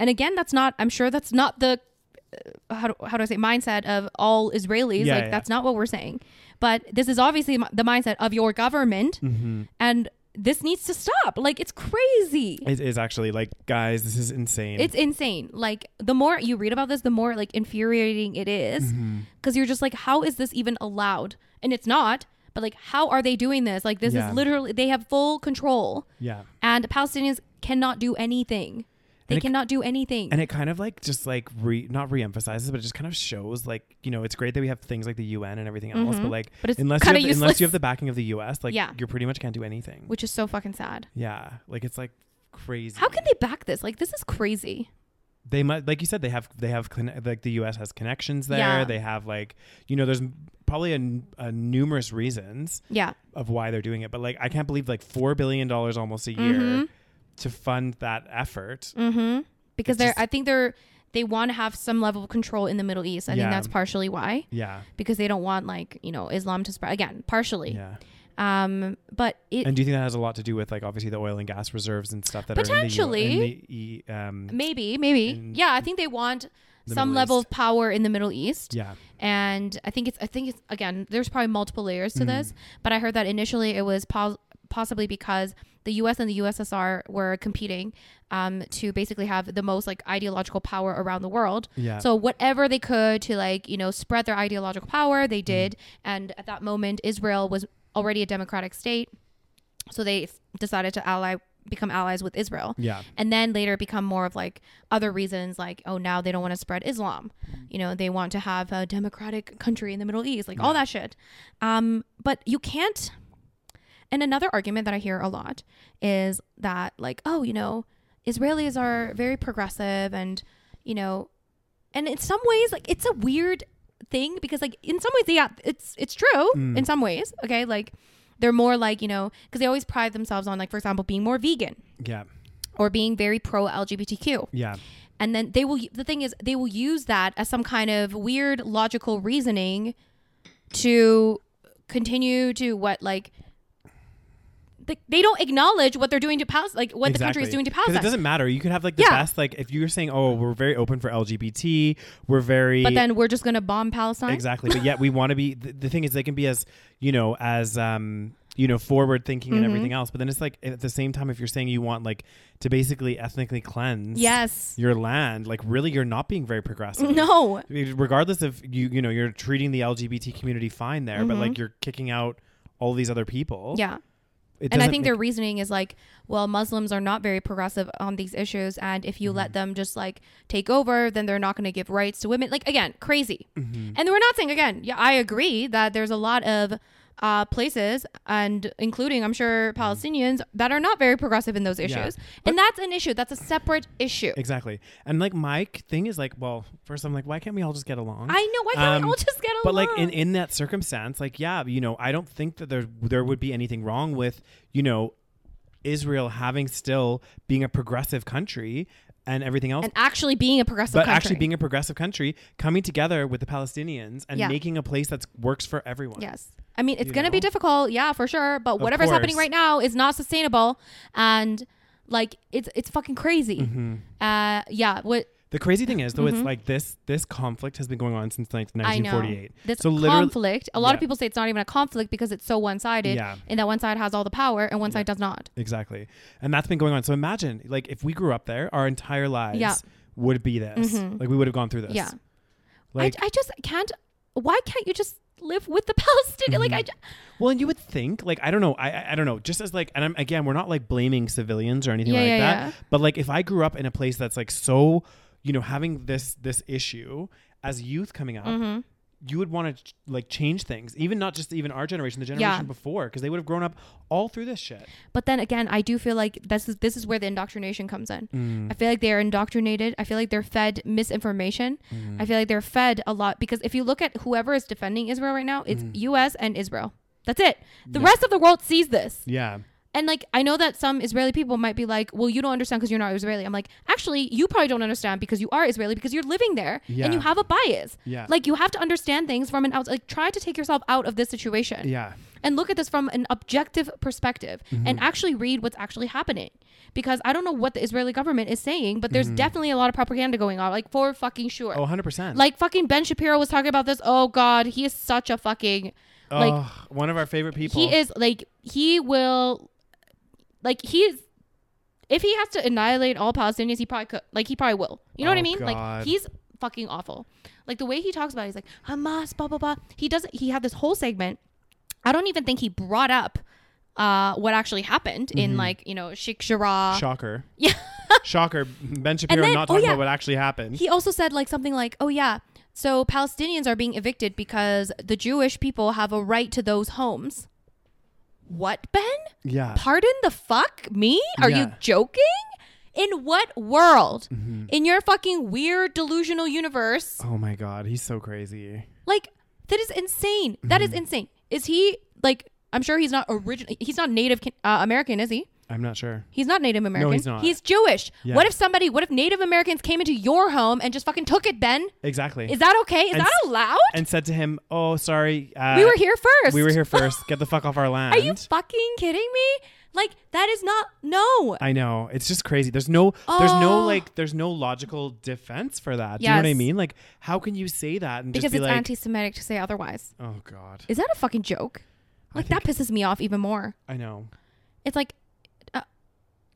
Speaker 2: And again, that's not, I'm sure that's not the, how, do, how do I say, mindset of all Israelis.
Speaker 1: Yeah,
Speaker 2: like,
Speaker 1: yeah.
Speaker 2: that's not what we're saying. But this is obviously the mindset of your government.
Speaker 1: mm-hmm.
Speaker 2: And this needs to stop. Like, it's crazy.
Speaker 1: it is actually like guys, this is insane.
Speaker 2: It's insane. Like the more you read about this, the more like infuriating it is because you're just like, how is this even allowed? And it's not. But like, how are they doing this? Like, this
Speaker 1: Yeah.
Speaker 2: is literally they have full control,
Speaker 1: yeah.
Speaker 2: and Palestinians cannot do anything. They
Speaker 1: And it-
Speaker 2: cannot do anything.
Speaker 1: and it kind of like just like re not re-emphasizes but it just kind of shows like you know it's great that we have things like the UN and everything else
Speaker 2: Mhm.
Speaker 1: but like
Speaker 2: but it's
Speaker 1: unless you have
Speaker 2: of
Speaker 1: the, unless you have the backing of the US like
Speaker 2: Yeah.
Speaker 1: you pretty much can't do anything
Speaker 2: which is so fucking sad.
Speaker 1: yeah like it's like crazy
Speaker 2: How can they back this? Like this is crazy.
Speaker 1: they might like you said they have they have conne- like the US has connections there
Speaker 2: Yeah.
Speaker 1: they have like you know there's probably a, n- a numerous reasons
Speaker 2: Yeah.
Speaker 1: of why they're doing it but like I can't believe like 4 billion dollars almost a year
Speaker 2: Mhm.
Speaker 1: To fund that effort
Speaker 2: Mm-hmm. Because they're,
Speaker 1: just-
Speaker 2: I think they're, they want to have some level of control in the Middle East. I
Speaker 1: Yeah.
Speaker 2: think that's partially why,
Speaker 1: yeah
Speaker 2: because they don't want like you know Islam to spread again. Partially.
Speaker 1: yeah
Speaker 2: Um. But it
Speaker 1: and do you think that has a lot to do with like obviously the oil and gas reserves and stuff that
Speaker 2: Potentially.
Speaker 1: are in the, in the um
Speaker 2: maybe maybe
Speaker 1: in
Speaker 2: yeah. I think they want some
Speaker 1: Middle
Speaker 2: level
Speaker 1: East?
Speaker 2: of power in the Middle East.
Speaker 1: yeah
Speaker 2: and I think it's I think it's again there's probably multiple layers to
Speaker 1: Mhm.
Speaker 2: this, but I heard that initially it was pos- possibly because the U.S. and the USSR were competing um, to basically have the most like ideological power around the world.
Speaker 1: yeah.
Speaker 2: So whatever they could to like you know spread their ideological power, they
Speaker 1: Mm-hmm.
Speaker 2: did, and at that moment Israel was already a democratic state, so they f- decided to ally become allies with Israel.
Speaker 1: Yeah.
Speaker 2: And then later become more of like other reasons like oh now they don't want to spread islam. You know they want to have a democratic country in the middle east like all that shit. Um but you can't and another argument that i hear a lot is that like oh you know israelis are very progressive and you know and in some ways like it's a weird thing because like in some ways yeah it's it's true
Speaker 1: Mm.
Speaker 2: in some ways okay like they're more like you know because they always pride themselves on like for example being more vegan
Speaker 1: yeah
Speaker 2: or being very pro LGBTQ.
Speaker 1: yeah
Speaker 2: And then they will the thing is they will use that as some kind of weird logical reasoning to continue to what like they, they don't acknowledge what they're doing to Palestine, like what the country is doing to Palestine.
Speaker 1: It doesn't matter. You could have like the
Speaker 2: Yeah.
Speaker 1: best, like if you're saying, "Oh, we're very open for LGBT, we're very,"
Speaker 2: but then we're just gonna bomb Palestine.
Speaker 1: exactly. But yet we <laughs> want to be. The, the thing is, they can be as you know, as um, you know, forward thinking and
Speaker 2: Mhm.
Speaker 1: everything else. But then it's like at the same time, if you're saying you want like to basically ethnically cleanse,
Speaker 2: Yes.
Speaker 1: your land, like really, you're not being very progressive. <laughs>
Speaker 2: No.
Speaker 1: regardless of you, you know, you're treating the LGBT community fine there, but
Speaker 2: Mhm.
Speaker 1: like you're kicking out all these other people.
Speaker 2: Yeah. And I think their reasoning is like, well, Muslims are not very progressive on these issues, and if you
Speaker 1: Mm-hmm.
Speaker 2: let them just like take over, then they're not going to give rights to women. Like again, crazy.
Speaker 1: Mhm.
Speaker 2: And we're not saying again. Yeah, I agree that there's a lot of uh, places, and including I'm sure Palestinians that are not very progressive in those
Speaker 1: Mm-hmm. Yeah.
Speaker 2: issues, and that's an issue. That's a separate issue.
Speaker 1: Exactly. And like my thing is like, well, first I'm like, why can't we all just get along?
Speaker 2: I know. Why can't
Speaker 1: Um,
Speaker 2: we all just get along?
Speaker 1: but like in, in that circumstance, like yeah, you know, I don't think that there there would be anything wrong with, you know, Israel having still being a progressive country and everything else.
Speaker 2: and actually being a progressive
Speaker 1: but
Speaker 2: country.
Speaker 1: actually being a progressive country, coming together with the Palestinians and
Speaker 2: Yeah.
Speaker 1: making a place that works for everyone.
Speaker 2: Yes. I mean, it's
Speaker 1: You
Speaker 2: going to be
Speaker 1: know?
Speaker 2: difficult, yeah, for sure. But whatever's happening
Speaker 1: course.
Speaker 2: right now is not sustainable, and like it's it's fucking crazy.
Speaker 1: Mhm.
Speaker 2: Uh, yeah. What
Speaker 1: The crazy thing is, though, it's
Speaker 2: Mhm.
Speaker 1: like this this conflict has been going on since like
Speaker 2: I know
Speaker 1: 1948.
Speaker 2: this
Speaker 1: So
Speaker 2: conflict. A lot
Speaker 1: Yeah.
Speaker 2: of people say it's not even a conflict because it's so one sided,
Speaker 1: Yeah.
Speaker 2: and that one side has all the power and one
Speaker 1: Yeah.
Speaker 2: side does not.
Speaker 1: Exactly. And that's been going on. So imagine, like, if we grew up there, our entire lives
Speaker 2: Yeah.
Speaker 1: would be this.
Speaker 2: Mhm.
Speaker 1: Like, we would have gone through this.
Speaker 2: Yeah.
Speaker 1: Like,
Speaker 2: I, I just can't. Why can't you just live with the <laughs> Palestinian? Like I.
Speaker 1: Mhm.
Speaker 2: ju-
Speaker 1: well, and you would think, like, I don't know, I, I, I don't know, just as like, and I'm again, we're not like blaming civilians or anything
Speaker 2: Yeah,
Speaker 1: like
Speaker 2: yeah,
Speaker 1: that.
Speaker 2: yeah.
Speaker 1: But like, if I grew up in a place that's like so, you know, having this this issue as youth coming up,
Speaker 2: Mhm.
Speaker 1: you would want to like change things, even not just even our generation, the generation
Speaker 2: Yeah.
Speaker 1: before, because they would have grown up all through this shit.
Speaker 2: But then again, I do feel like this is this is where the indoctrination comes in.
Speaker 1: Mm.
Speaker 2: I feel like they're indoctrinated. I feel like they're fed misinformation.
Speaker 1: Mm.
Speaker 2: I feel like they're fed a lot because if you look at whoever is defending Israel right now, it's
Speaker 1: Mhm.
Speaker 2: U.S. and Israel. That's it. The
Speaker 1: Yeah.
Speaker 2: rest of the world sees this.
Speaker 1: Yeah.
Speaker 2: And like I know that some Israeli people might be like, "Well, you don't understand because you're not Israeli." I'm like, "Actually, you probably don't understand because you are Israeli because you're living there
Speaker 1: Yeah.
Speaker 2: and you have a bias.
Speaker 1: Yeah.
Speaker 2: Like you have to understand things from an outside, Like try to take yourself out of this situation
Speaker 1: yeah.
Speaker 2: and look at this from an objective perspective
Speaker 1: Mm-hmm.
Speaker 2: and actually read what's actually happening. Because I don't know what the Israeli government is saying, but there's
Speaker 1: Mhm.
Speaker 2: definitely a lot of propaganda going on, like for fucking sure.
Speaker 1: Oh, 100%.
Speaker 2: Like fucking Ben Shapiro was talking about this. Oh God, he is such a fucking like
Speaker 1: Ugh, one of our favorite people.
Speaker 2: he is like he will like he's if he has to annihilate all Palestinians, he probably could like he probably will. You know what I
Speaker 1: Oh,
Speaker 2: mean?
Speaker 1: God.
Speaker 2: Like he's fucking awful. Like the way he talks about it, he's like Hamas, blah blah blah. He doesn't he had this whole segment. I don't even think he brought up uh what actually happened in
Speaker 1: Mhm.
Speaker 2: like, you know, Sheikh Jarrah.
Speaker 1: Shocker. <laughs>
Speaker 2: Yeah.
Speaker 1: Shocker. Ben Shapiro
Speaker 2: then-
Speaker 1: not
Speaker 2: oh,
Speaker 1: talking
Speaker 2: yeah.
Speaker 1: about what actually happened.
Speaker 2: He also said like something like, "Oh yeah, so Palestinians are being evicted because the Jewish people have a right to those homes." What, Ben?
Speaker 1: yeah.
Speaker 2: Pardon the fuck me? Are you joking? In what world?
Speaker 1: Mm-hmm.
Speaker 2: In your fucking weird delusional universe?
Speaker 1: Oh my god, he's so crazy.
Speaker 2: Like that is insane. That is
Speaker 1: Mm-hmm.
Speaker 2: insane. Is he like? I'm sure he's not original. He's not Native uh, American, is he?
Speaker 1: I'm not sure.
Speaker 2: He's not Native American.
Speaker 1: No, he's not.
Speaker 2: He's Jewish.
Speaker 1: Yeah.
Speaker 2: What if somebody? What if Native Americans came into your home and just fucking took it, Ben?
Speaker 1: Exactly.
Speaker 2: Is that okay? Is
Speaker 1: And
Speaker 2: that allowed?
Speaker 1: and said to him, "Oh, sorry. Uh,
Speaker 2: we were here first.
Speaker 1: We were here first. Get the fuck off our land."
Speaker 2: Are you fucking kidding me? Like that is not no.
Speaker 1: I know. It's just crazy. There's no there's no
Speaker 2: Oh.
Speaker 1: like there's no logical defense for that. Do you know what I mean? Like how can you say that and
Speaker 2: because
Speaker 1: just be
Speaker 2: it's
Speaker 1: like
Speaker 2: anti-Semitic to say otherwise.
Speaker 1: Oh god.
Speaker 2: Is that a fucking joke? Like that pisses me off even more.
Speaker 1: I know.
Speaker 2: It's like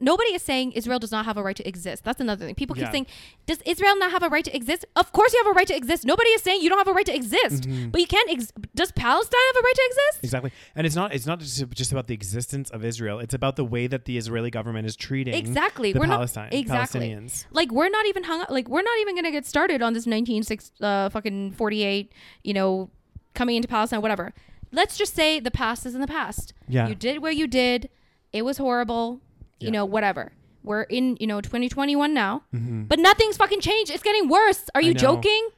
Speaker 2: nobody is saying Israel does not have a right to exist. That's another thing. People keep
Speaker 1: Yeah.
Speaker 2: saying, "Does Israel not have a right to exist?" Of course, you have a right to exist. Nobody is saying you don't have a right to exist,
Speaker 1: Mm-hmm.
Speaker 2: but you can't. Ex- does Palestine have a right to exist?
Speaker 1: Exactly. And it's not it's not just, just about the existence of Israel. It's about the way that the Israeli government is treating
Speaker 2: Exactly.
Speaker 1: the
Speaker 2: we're
Speaker 1: Palestine
Speaker 2: not exactly.
Speaker 1: Palestinians.
Speaker 2: Like we're not even hung up. Like we're not even gonna get started on this 1960 uh, fucking 48. You know, coming into Palestine, whatever. Let's just say the past is in the past.
Speaker 1: Yeah.
Speaker 2: You did what you did. It was horrible. You
Speaker 1: Yeah.
Speaker 2: know, whatever. We're in you know 2021 now, but nothing's fucking changed. It's getting worse. Are you
Speaker 1: Mm-hmm.
Speaker 2: joking?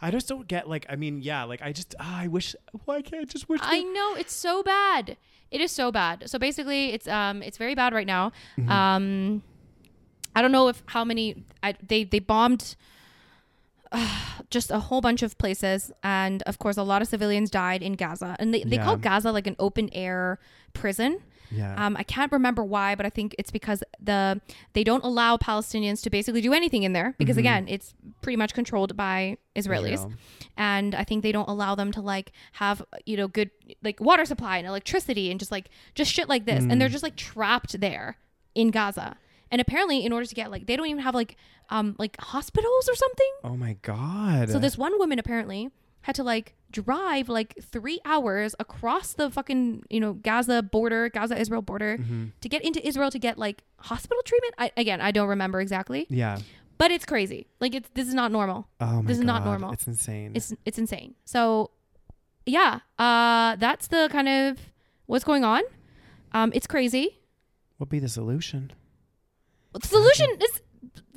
Speaker 1: I just don't get like I mean, yeah, like I just ah, I wish why can't I just wish
Speaker 2: I know it's so bad. It is so bad. So basically, it's um it's very bad right now. Um, I don't know if how many I, they they bombed. uh, <sighs> just a whole bunch of places, and of course, a lot of civilians died in Gaza, and they, they call Gaza like an open air prison.
Speaker 1: Yeah.
Speaker 2: Um, I can't remember why, but I think it's because the they don't allow Palestinians to basically do anything in there because again, it's pretty much controlled by Israelis,
Speaker 1: Israel.
Speaker 2: and I think they don't allow them to like have you know good like water supply and electricity and just like just shit like this, and they're just like trapped there in Gaza. And apparently, in order to get like they don't even have like um like hospitals or something.
Speaker 1: oh my god.
Speaker 2: So this one woman apparently had to like drive like three hours across the fucking you know Gaza border, Gaza Israel border,
Speaker 1: Mm-hmm.
Speaker 2: to get into Israel to get like hospital treatment. I, again, I don't remember exactly,
Speaker 1: Yeah.
Speaker 2: but it's crazy. Like it's this is not normal.
Speaker 1: Oh my
Speaker 2: This is not normal.
Speaker 1: It's insane.
Speaker 2: It's it's insane. So yeah, uh, that's the kind of what's going on. Um, it's crazy.
Speaker 1: What'd be the solution?
Speaker 2: The solution is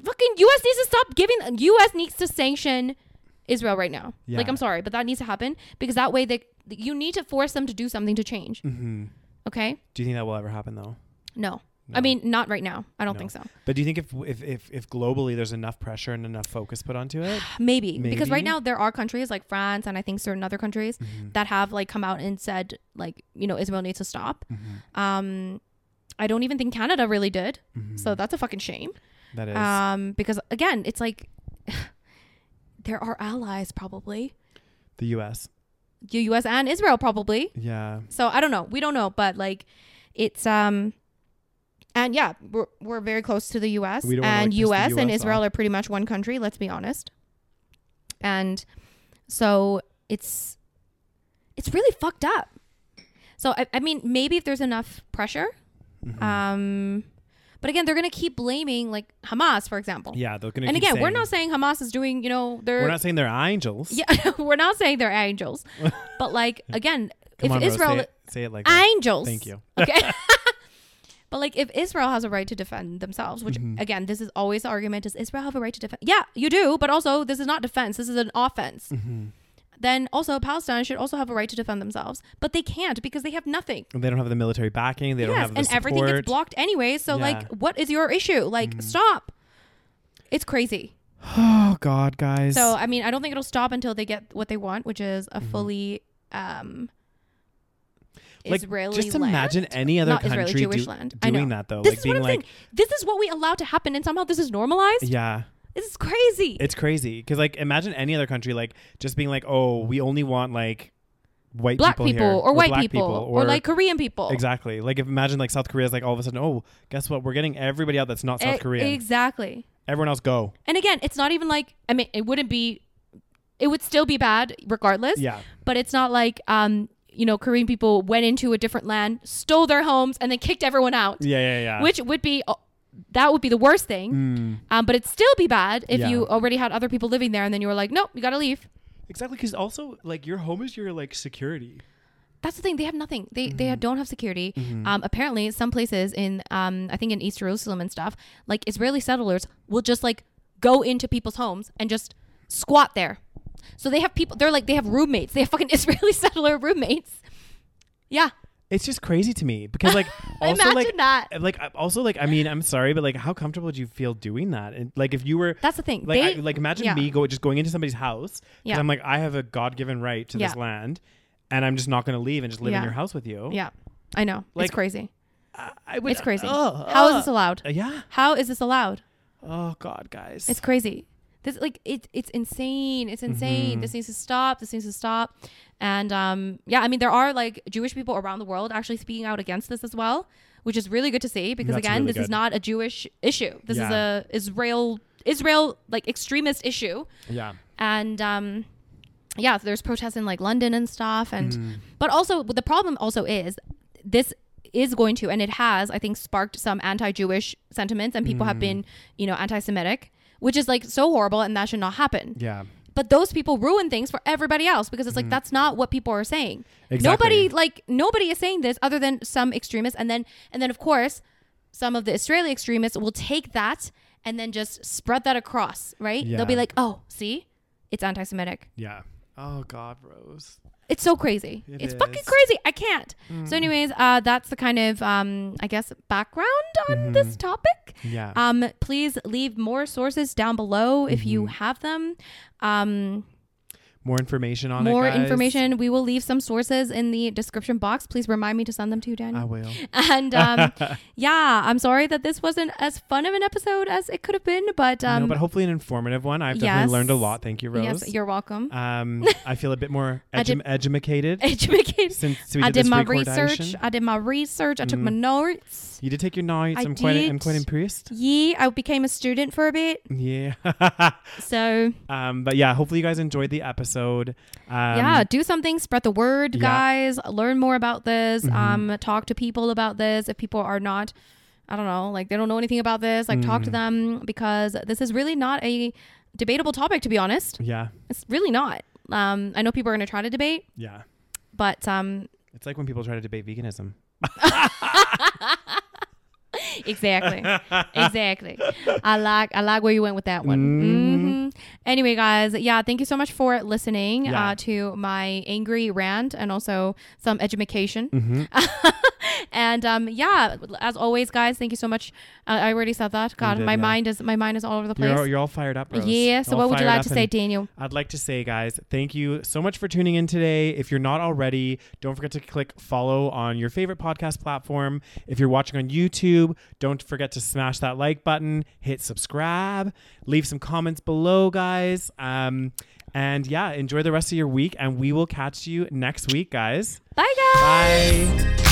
Speaker 2: fucking U.S. needs to stop giving. U.S. needs to sanction Israel right now. Like I'm sorry, but that needs to happen because that way they you need to force them to do something to change.
Speaker 1: hmm
Speaker 2: Okay?
Speaker 1: Do you think that will ever happen though?
Speaker 2: No.
Speaker 1: No.
Speaker 2: I mean, not right now. I don't
Speaker 1: No.
Speaker 2: think so.
Speaker 1: But do you think if if if, if globally there's enough pressure and enough focus put onto it? <sighs>
Speaker 2: Maybe. because right now there are countries like France and I think certain other countries
Speaker 1: Mm-hmm.
Speaker 2: that have like come out and said like you know Israel needs to stop.
Speaker 1: Mm-hmm.
Speaker 2: Um, I don't even think Canada really did. So that's a fucking shame.
Speaker 1: That is
Speaker 2: Um, because again, it's like <laughs> there are allies probably.
Speaker 1: the U.S.
Speaker 2: the U.S. and Israel probably.
Speaker 1: Yeah.
Speaker 2: So I don't know. We don't know, but like, it's um, and yeah, we're we're very close to the U.S.
Speaker 1: We don't wanna,
Speaker 2: and
Speaker 1: like, the
Speaker 2: U.S. and Israel
Speaker 1: off.
Speaker 2: are pretty much one country. Let's be honest. And so it's it's really fucked up. So I, I mean, maybe if there's enough pressure,
Speaker 1: Mhm.
Speaker 2: um, but again, they're gonna keep blaming like Hamas, for example.
Speaker 1: yeah, they're gonna.
Speaker 2: and
Speaker 1: keep
Speaker 2: again, we're not saying Hamas is doing, you know, they're
Speaker 1: We're not saying they're angels.
Speaker 2: yeah, <laughs> we're not saying they're angels, <laughs> but like again,
Speaker 1: Come
Speaker 2: if
Speaker 1: on, Rose,
Speaker 2: Israel
Speaker 1: say it, say it like that.
Speaker 2: angels,
Speaker 1: Thank you. <laughs>
Speaker 2: Okay, but like if Israel has a right to defend themselves, which
Speaker 1: Mm-hmm.
Speaker 2: again, this is always the argument: Does Israel have a right to defend? Yeah, you do, but also this is not defense. This is an offense.
Speaker 1: Mm-hmm.
Speaker 2: Then also Palestine should also have a right to defend themselves, but they can't because they have nothing.
Speaker 1: They don't have the military backing. They don't have the
Speaker 2: and everything gets blocked anyway. So
Speaker 1: Yeah.
Speaker 2: like, what is your issue? Like,
Speaker 1: Mhm.
Speaker 2: stop. It's crazy. <sighs>
Speaker 1: Oh God, guys.
Speaker 2: So I mean, I don't think it'll stop until they get what they want, which is a
Speaker 1: Mhm.
Speaker 2: fully um
Speaker 1: like,
Speaker 2: Israeli
Speaker 1: just
Speaker 2: land.
Speaker 1: imagine any other
Speaker 2: Not
Speaker 1: country
Speaker 2: Jewish
Speaker 1: do-
Speaker 2: land.
Speaker 1: Doing that though.
Speaker 2: This
Speaker 1: like
Speaker 2: is what I'm
Speaker 1: like,
Speaker 2: saying. This is what we allow to happen, and somehow this is normalized.
Speaker 1: yeah,
Speaker 2: This is crazy.
Speaker 1: it's crazy. Because like, imagine any other country like just being like, oh, we only want like white
Speaker 2: Black
Speaker 1: people,
Speaker 2: people,
Speaker 1: here,
Speaker 2: or white
Speaker 1: black
Speaker 2: people, or, like Korean people.
Speaker 1: exactly. Like if imagine like South Korea's like all of a sudden, oh, guess what? We're getting everybody out that's not South
Speaker 2: E-
Speaker 1: Korean.
Speaker 2: Exactly.
Speaker 1: Everyone else go.
Speaker 2: And again, it's not even like I mean, it wouldn't be. It would still be bad regardless.
Speaker 1: Yeah.
Speaker 2: But it's not like um you know Korean people went into a different land, stole their homes, and then kicked everyone out.
Speaker 1: Yeah, yeah, yeah.
Speaker 2: which would be that would be the worst thing.
Speaker 1: Mm.
Speaker 2: Um, but it'd still be bad if
Speaker 1: Yeah.
Speaker 2: you already had other people living there and then you were like, nope, you got to leave.
Speaker 1: Exactly, because also like your home is your like security.
Speaker 2: That's the thing. They have nothing. They
Speaker 1: Mm-hmm.
Speaker 2: they don't have security. Um, apparently, some places in um, I think in East Jerusalem and stuff, like Israeli settlers will just like go into people's homes and just squat there. So they have people. They're like they have roommates. They have fucking <laughs> Israeli settler roommates. Yeah,
Speaker 1: It's just crazy to me because like <laughs> also
Speaker 2: imagine
Speaker 1: like
Speaker 2: that.
Speaker 1: like I- also like I mean I'm sorry but like how comfortable would you feel doing that and like if you were
Speaker 2: That's the thing.
Speaker 1: like
Speaker 2: they
Speaker 1: I, like imagine
Speaker 2: yeah.
Speaker 1: me go just going into somebody's house because
Speaker 2: Yeah.
Speaker 1: I'm like I have a God given right to this
Speaker 2: Yeah.
Speaker 1: land and I'm just not going to leave and just live in
Speaker 2: Yeah.
Speaker 1: your house with you.
Speaker 2: Yeah, I know.
Speaker 1: Like,
Speaker 2: it's crazy.
Speaker 1: I, I would,
Speaker 2: It's crazy.
Speaker 1: Ugh,
Speaker 2: How is
Speaker 1: ugh.
Speaker 2: this allowed?
Speaker 1: Uh, yeah.
Speaker 2: How is this allowed?
Speaker 1: Oh God, guys.
Speaker 2: It's crazy. This like it, it's insane. It's insane.
Speaker 1: Mm-hmm.
Speaker 2: This needs to stop. This needs to stop. And um, yeah, I mean, there are like Jewish people around the world actually speaking out against this as well, which is really good to see because
Speaker 1: That's
Speaker 2: again,
Speaker 1: really
Speaker 2: this is not a Jewish issue. This is a Israel Israel like extremist issue.
Speaker 1: yeah.
Speaker 2: And um, yeah, so there's protests in like London and stuff. And
Speaker 1: Mm-hmm.
Speaker 2: but also the problem also is this is going to and it has I think sparked some anti-Jewish sentiments and people
Speaker 1: Mm.
Speaker 2: have been you know anti-Semitic, which is like so horrible and that should not happen.
Speaker 1: Yeah.
Speaker 2: But those people ruin things for everybody else because it's like that's not what people are saying.
Speaker 1: Mm-hmm. Exactly.
Speaker 2: Nobody like nobody is saying this other than some extremists and then and then of course some of the Israeli extremists will take that and then just spread that across, right? Yeah. They'll be like, "Oh, see? It's anti-Semitic."
Speaker 1: Yeah. Oh God, Rose.
Speaker 2: It's so crazy.
Speaker 1: It
Speaker 2: it's fucking
Speaker 1: is. Mm.
Speaker 2: crazy. I can't. So, anyways, uh, that's the kind of, um, I guess, background on this topic.
Speaker 1: Mm-hmm. Yeah.
Speaker 2: Um, please leave more sources down below if you
Speaker 1: Mm-hmm.
Speaker 2: have them. Um,
Speaker 1: More information on it.
Speaker 2: more information. We will leave some sources in the description box. Please remind me to send them to you,
Speaker 1: I
Speaker 2: Daniel.
Speaker 1: will. <laughs>
Speaker 2: And um, <laughs> yeah, I'm sorry that this wasn't as fun of an episode as it could have been, but um,
Speaker 1: no, but hopefully an informative one. I've definitely
Speaker 2: yes.
Speaker 1: learned a lot. Thank you, Rose.
Speaker 2: yes, you're welcome.
Speaker 1: um, <laughs> I feel a bit more
Speaker 2: I did-
Speaker 1: edu- educated
Speaker 2: Educated.
Speaker 1: since we did
Speaker 2: I did my research. I did my research. I took
Speaker 1: Mm.
Speaker 2: my notes.
Speaker 1: You did take your notes.
Speaker 2: I
Speaker 1: I'm quite. I'm quite impressed.
Speaker 2: Yeah, I became a student for a bit.
Speaker 1: Yeah.
Speaker 2: So
Speaker 1: um, but yeah, hopefully you guys enjoyed the episode. Um,
Speaker 2: yeah, do something, spread the word,
Speaker 1: yeah.
Speaker 2: guys. Learn more about this.
Speaker 1: Mhm.
Speaker 2: Um, talk to people about this. If people are not, I don't know, like they don't know anything about this, like talk to
Speaker 1: Mhm.
Speaker 2: them because this is really not a debatable topic. To be honest,
Speaker 1: Yeah.
Speaker 2: it's really not. Um, I know people are going to try to debate,
Speaker 1: Yeah.
Speaker 2: but um,
Speaker 1: It's like when people try to debate veganism. <laughs> <laughs>
Speaker 2: exactly, <laughs> exactly. I like I like where you went with that one.
Speaker 1: Mhm.
Speaker 2: Mhm. Anyway, guys, yeah, thank you so much for listening
Speaker 1: Yeah.
Speaker 2: uh, to my angry rant and also some education.
Speaker 1: hmm <laughs>
Speaker 2: and um, yeah, as always, guys, thank you so much. Uh, I already said that. God,
Speaker 1: did,
Speaker 2: my
Speaker 1: yeah.
Speaker 2: mind is my mind is all over the place.
Speaker 1: You're, you're all fired up, Rose.
Speaker 2: yeah. So
Speaker 1: All
Speaker 2: what would you like to say, Daniel?
Speaker 1: I'd like to say, guys, thank you so much for tuning in today. If you're not already, don't forget to click follow on your favorite podcast platform. If you're watching on YouTube, don't forget to smash that like button, hit subscribe, leave some comments below, guys. Um, and yeah, enjoy the rest of your week, and we will catch you next week, guys.
Speaker 2: Bye, guys.
Speaker 1: Bye.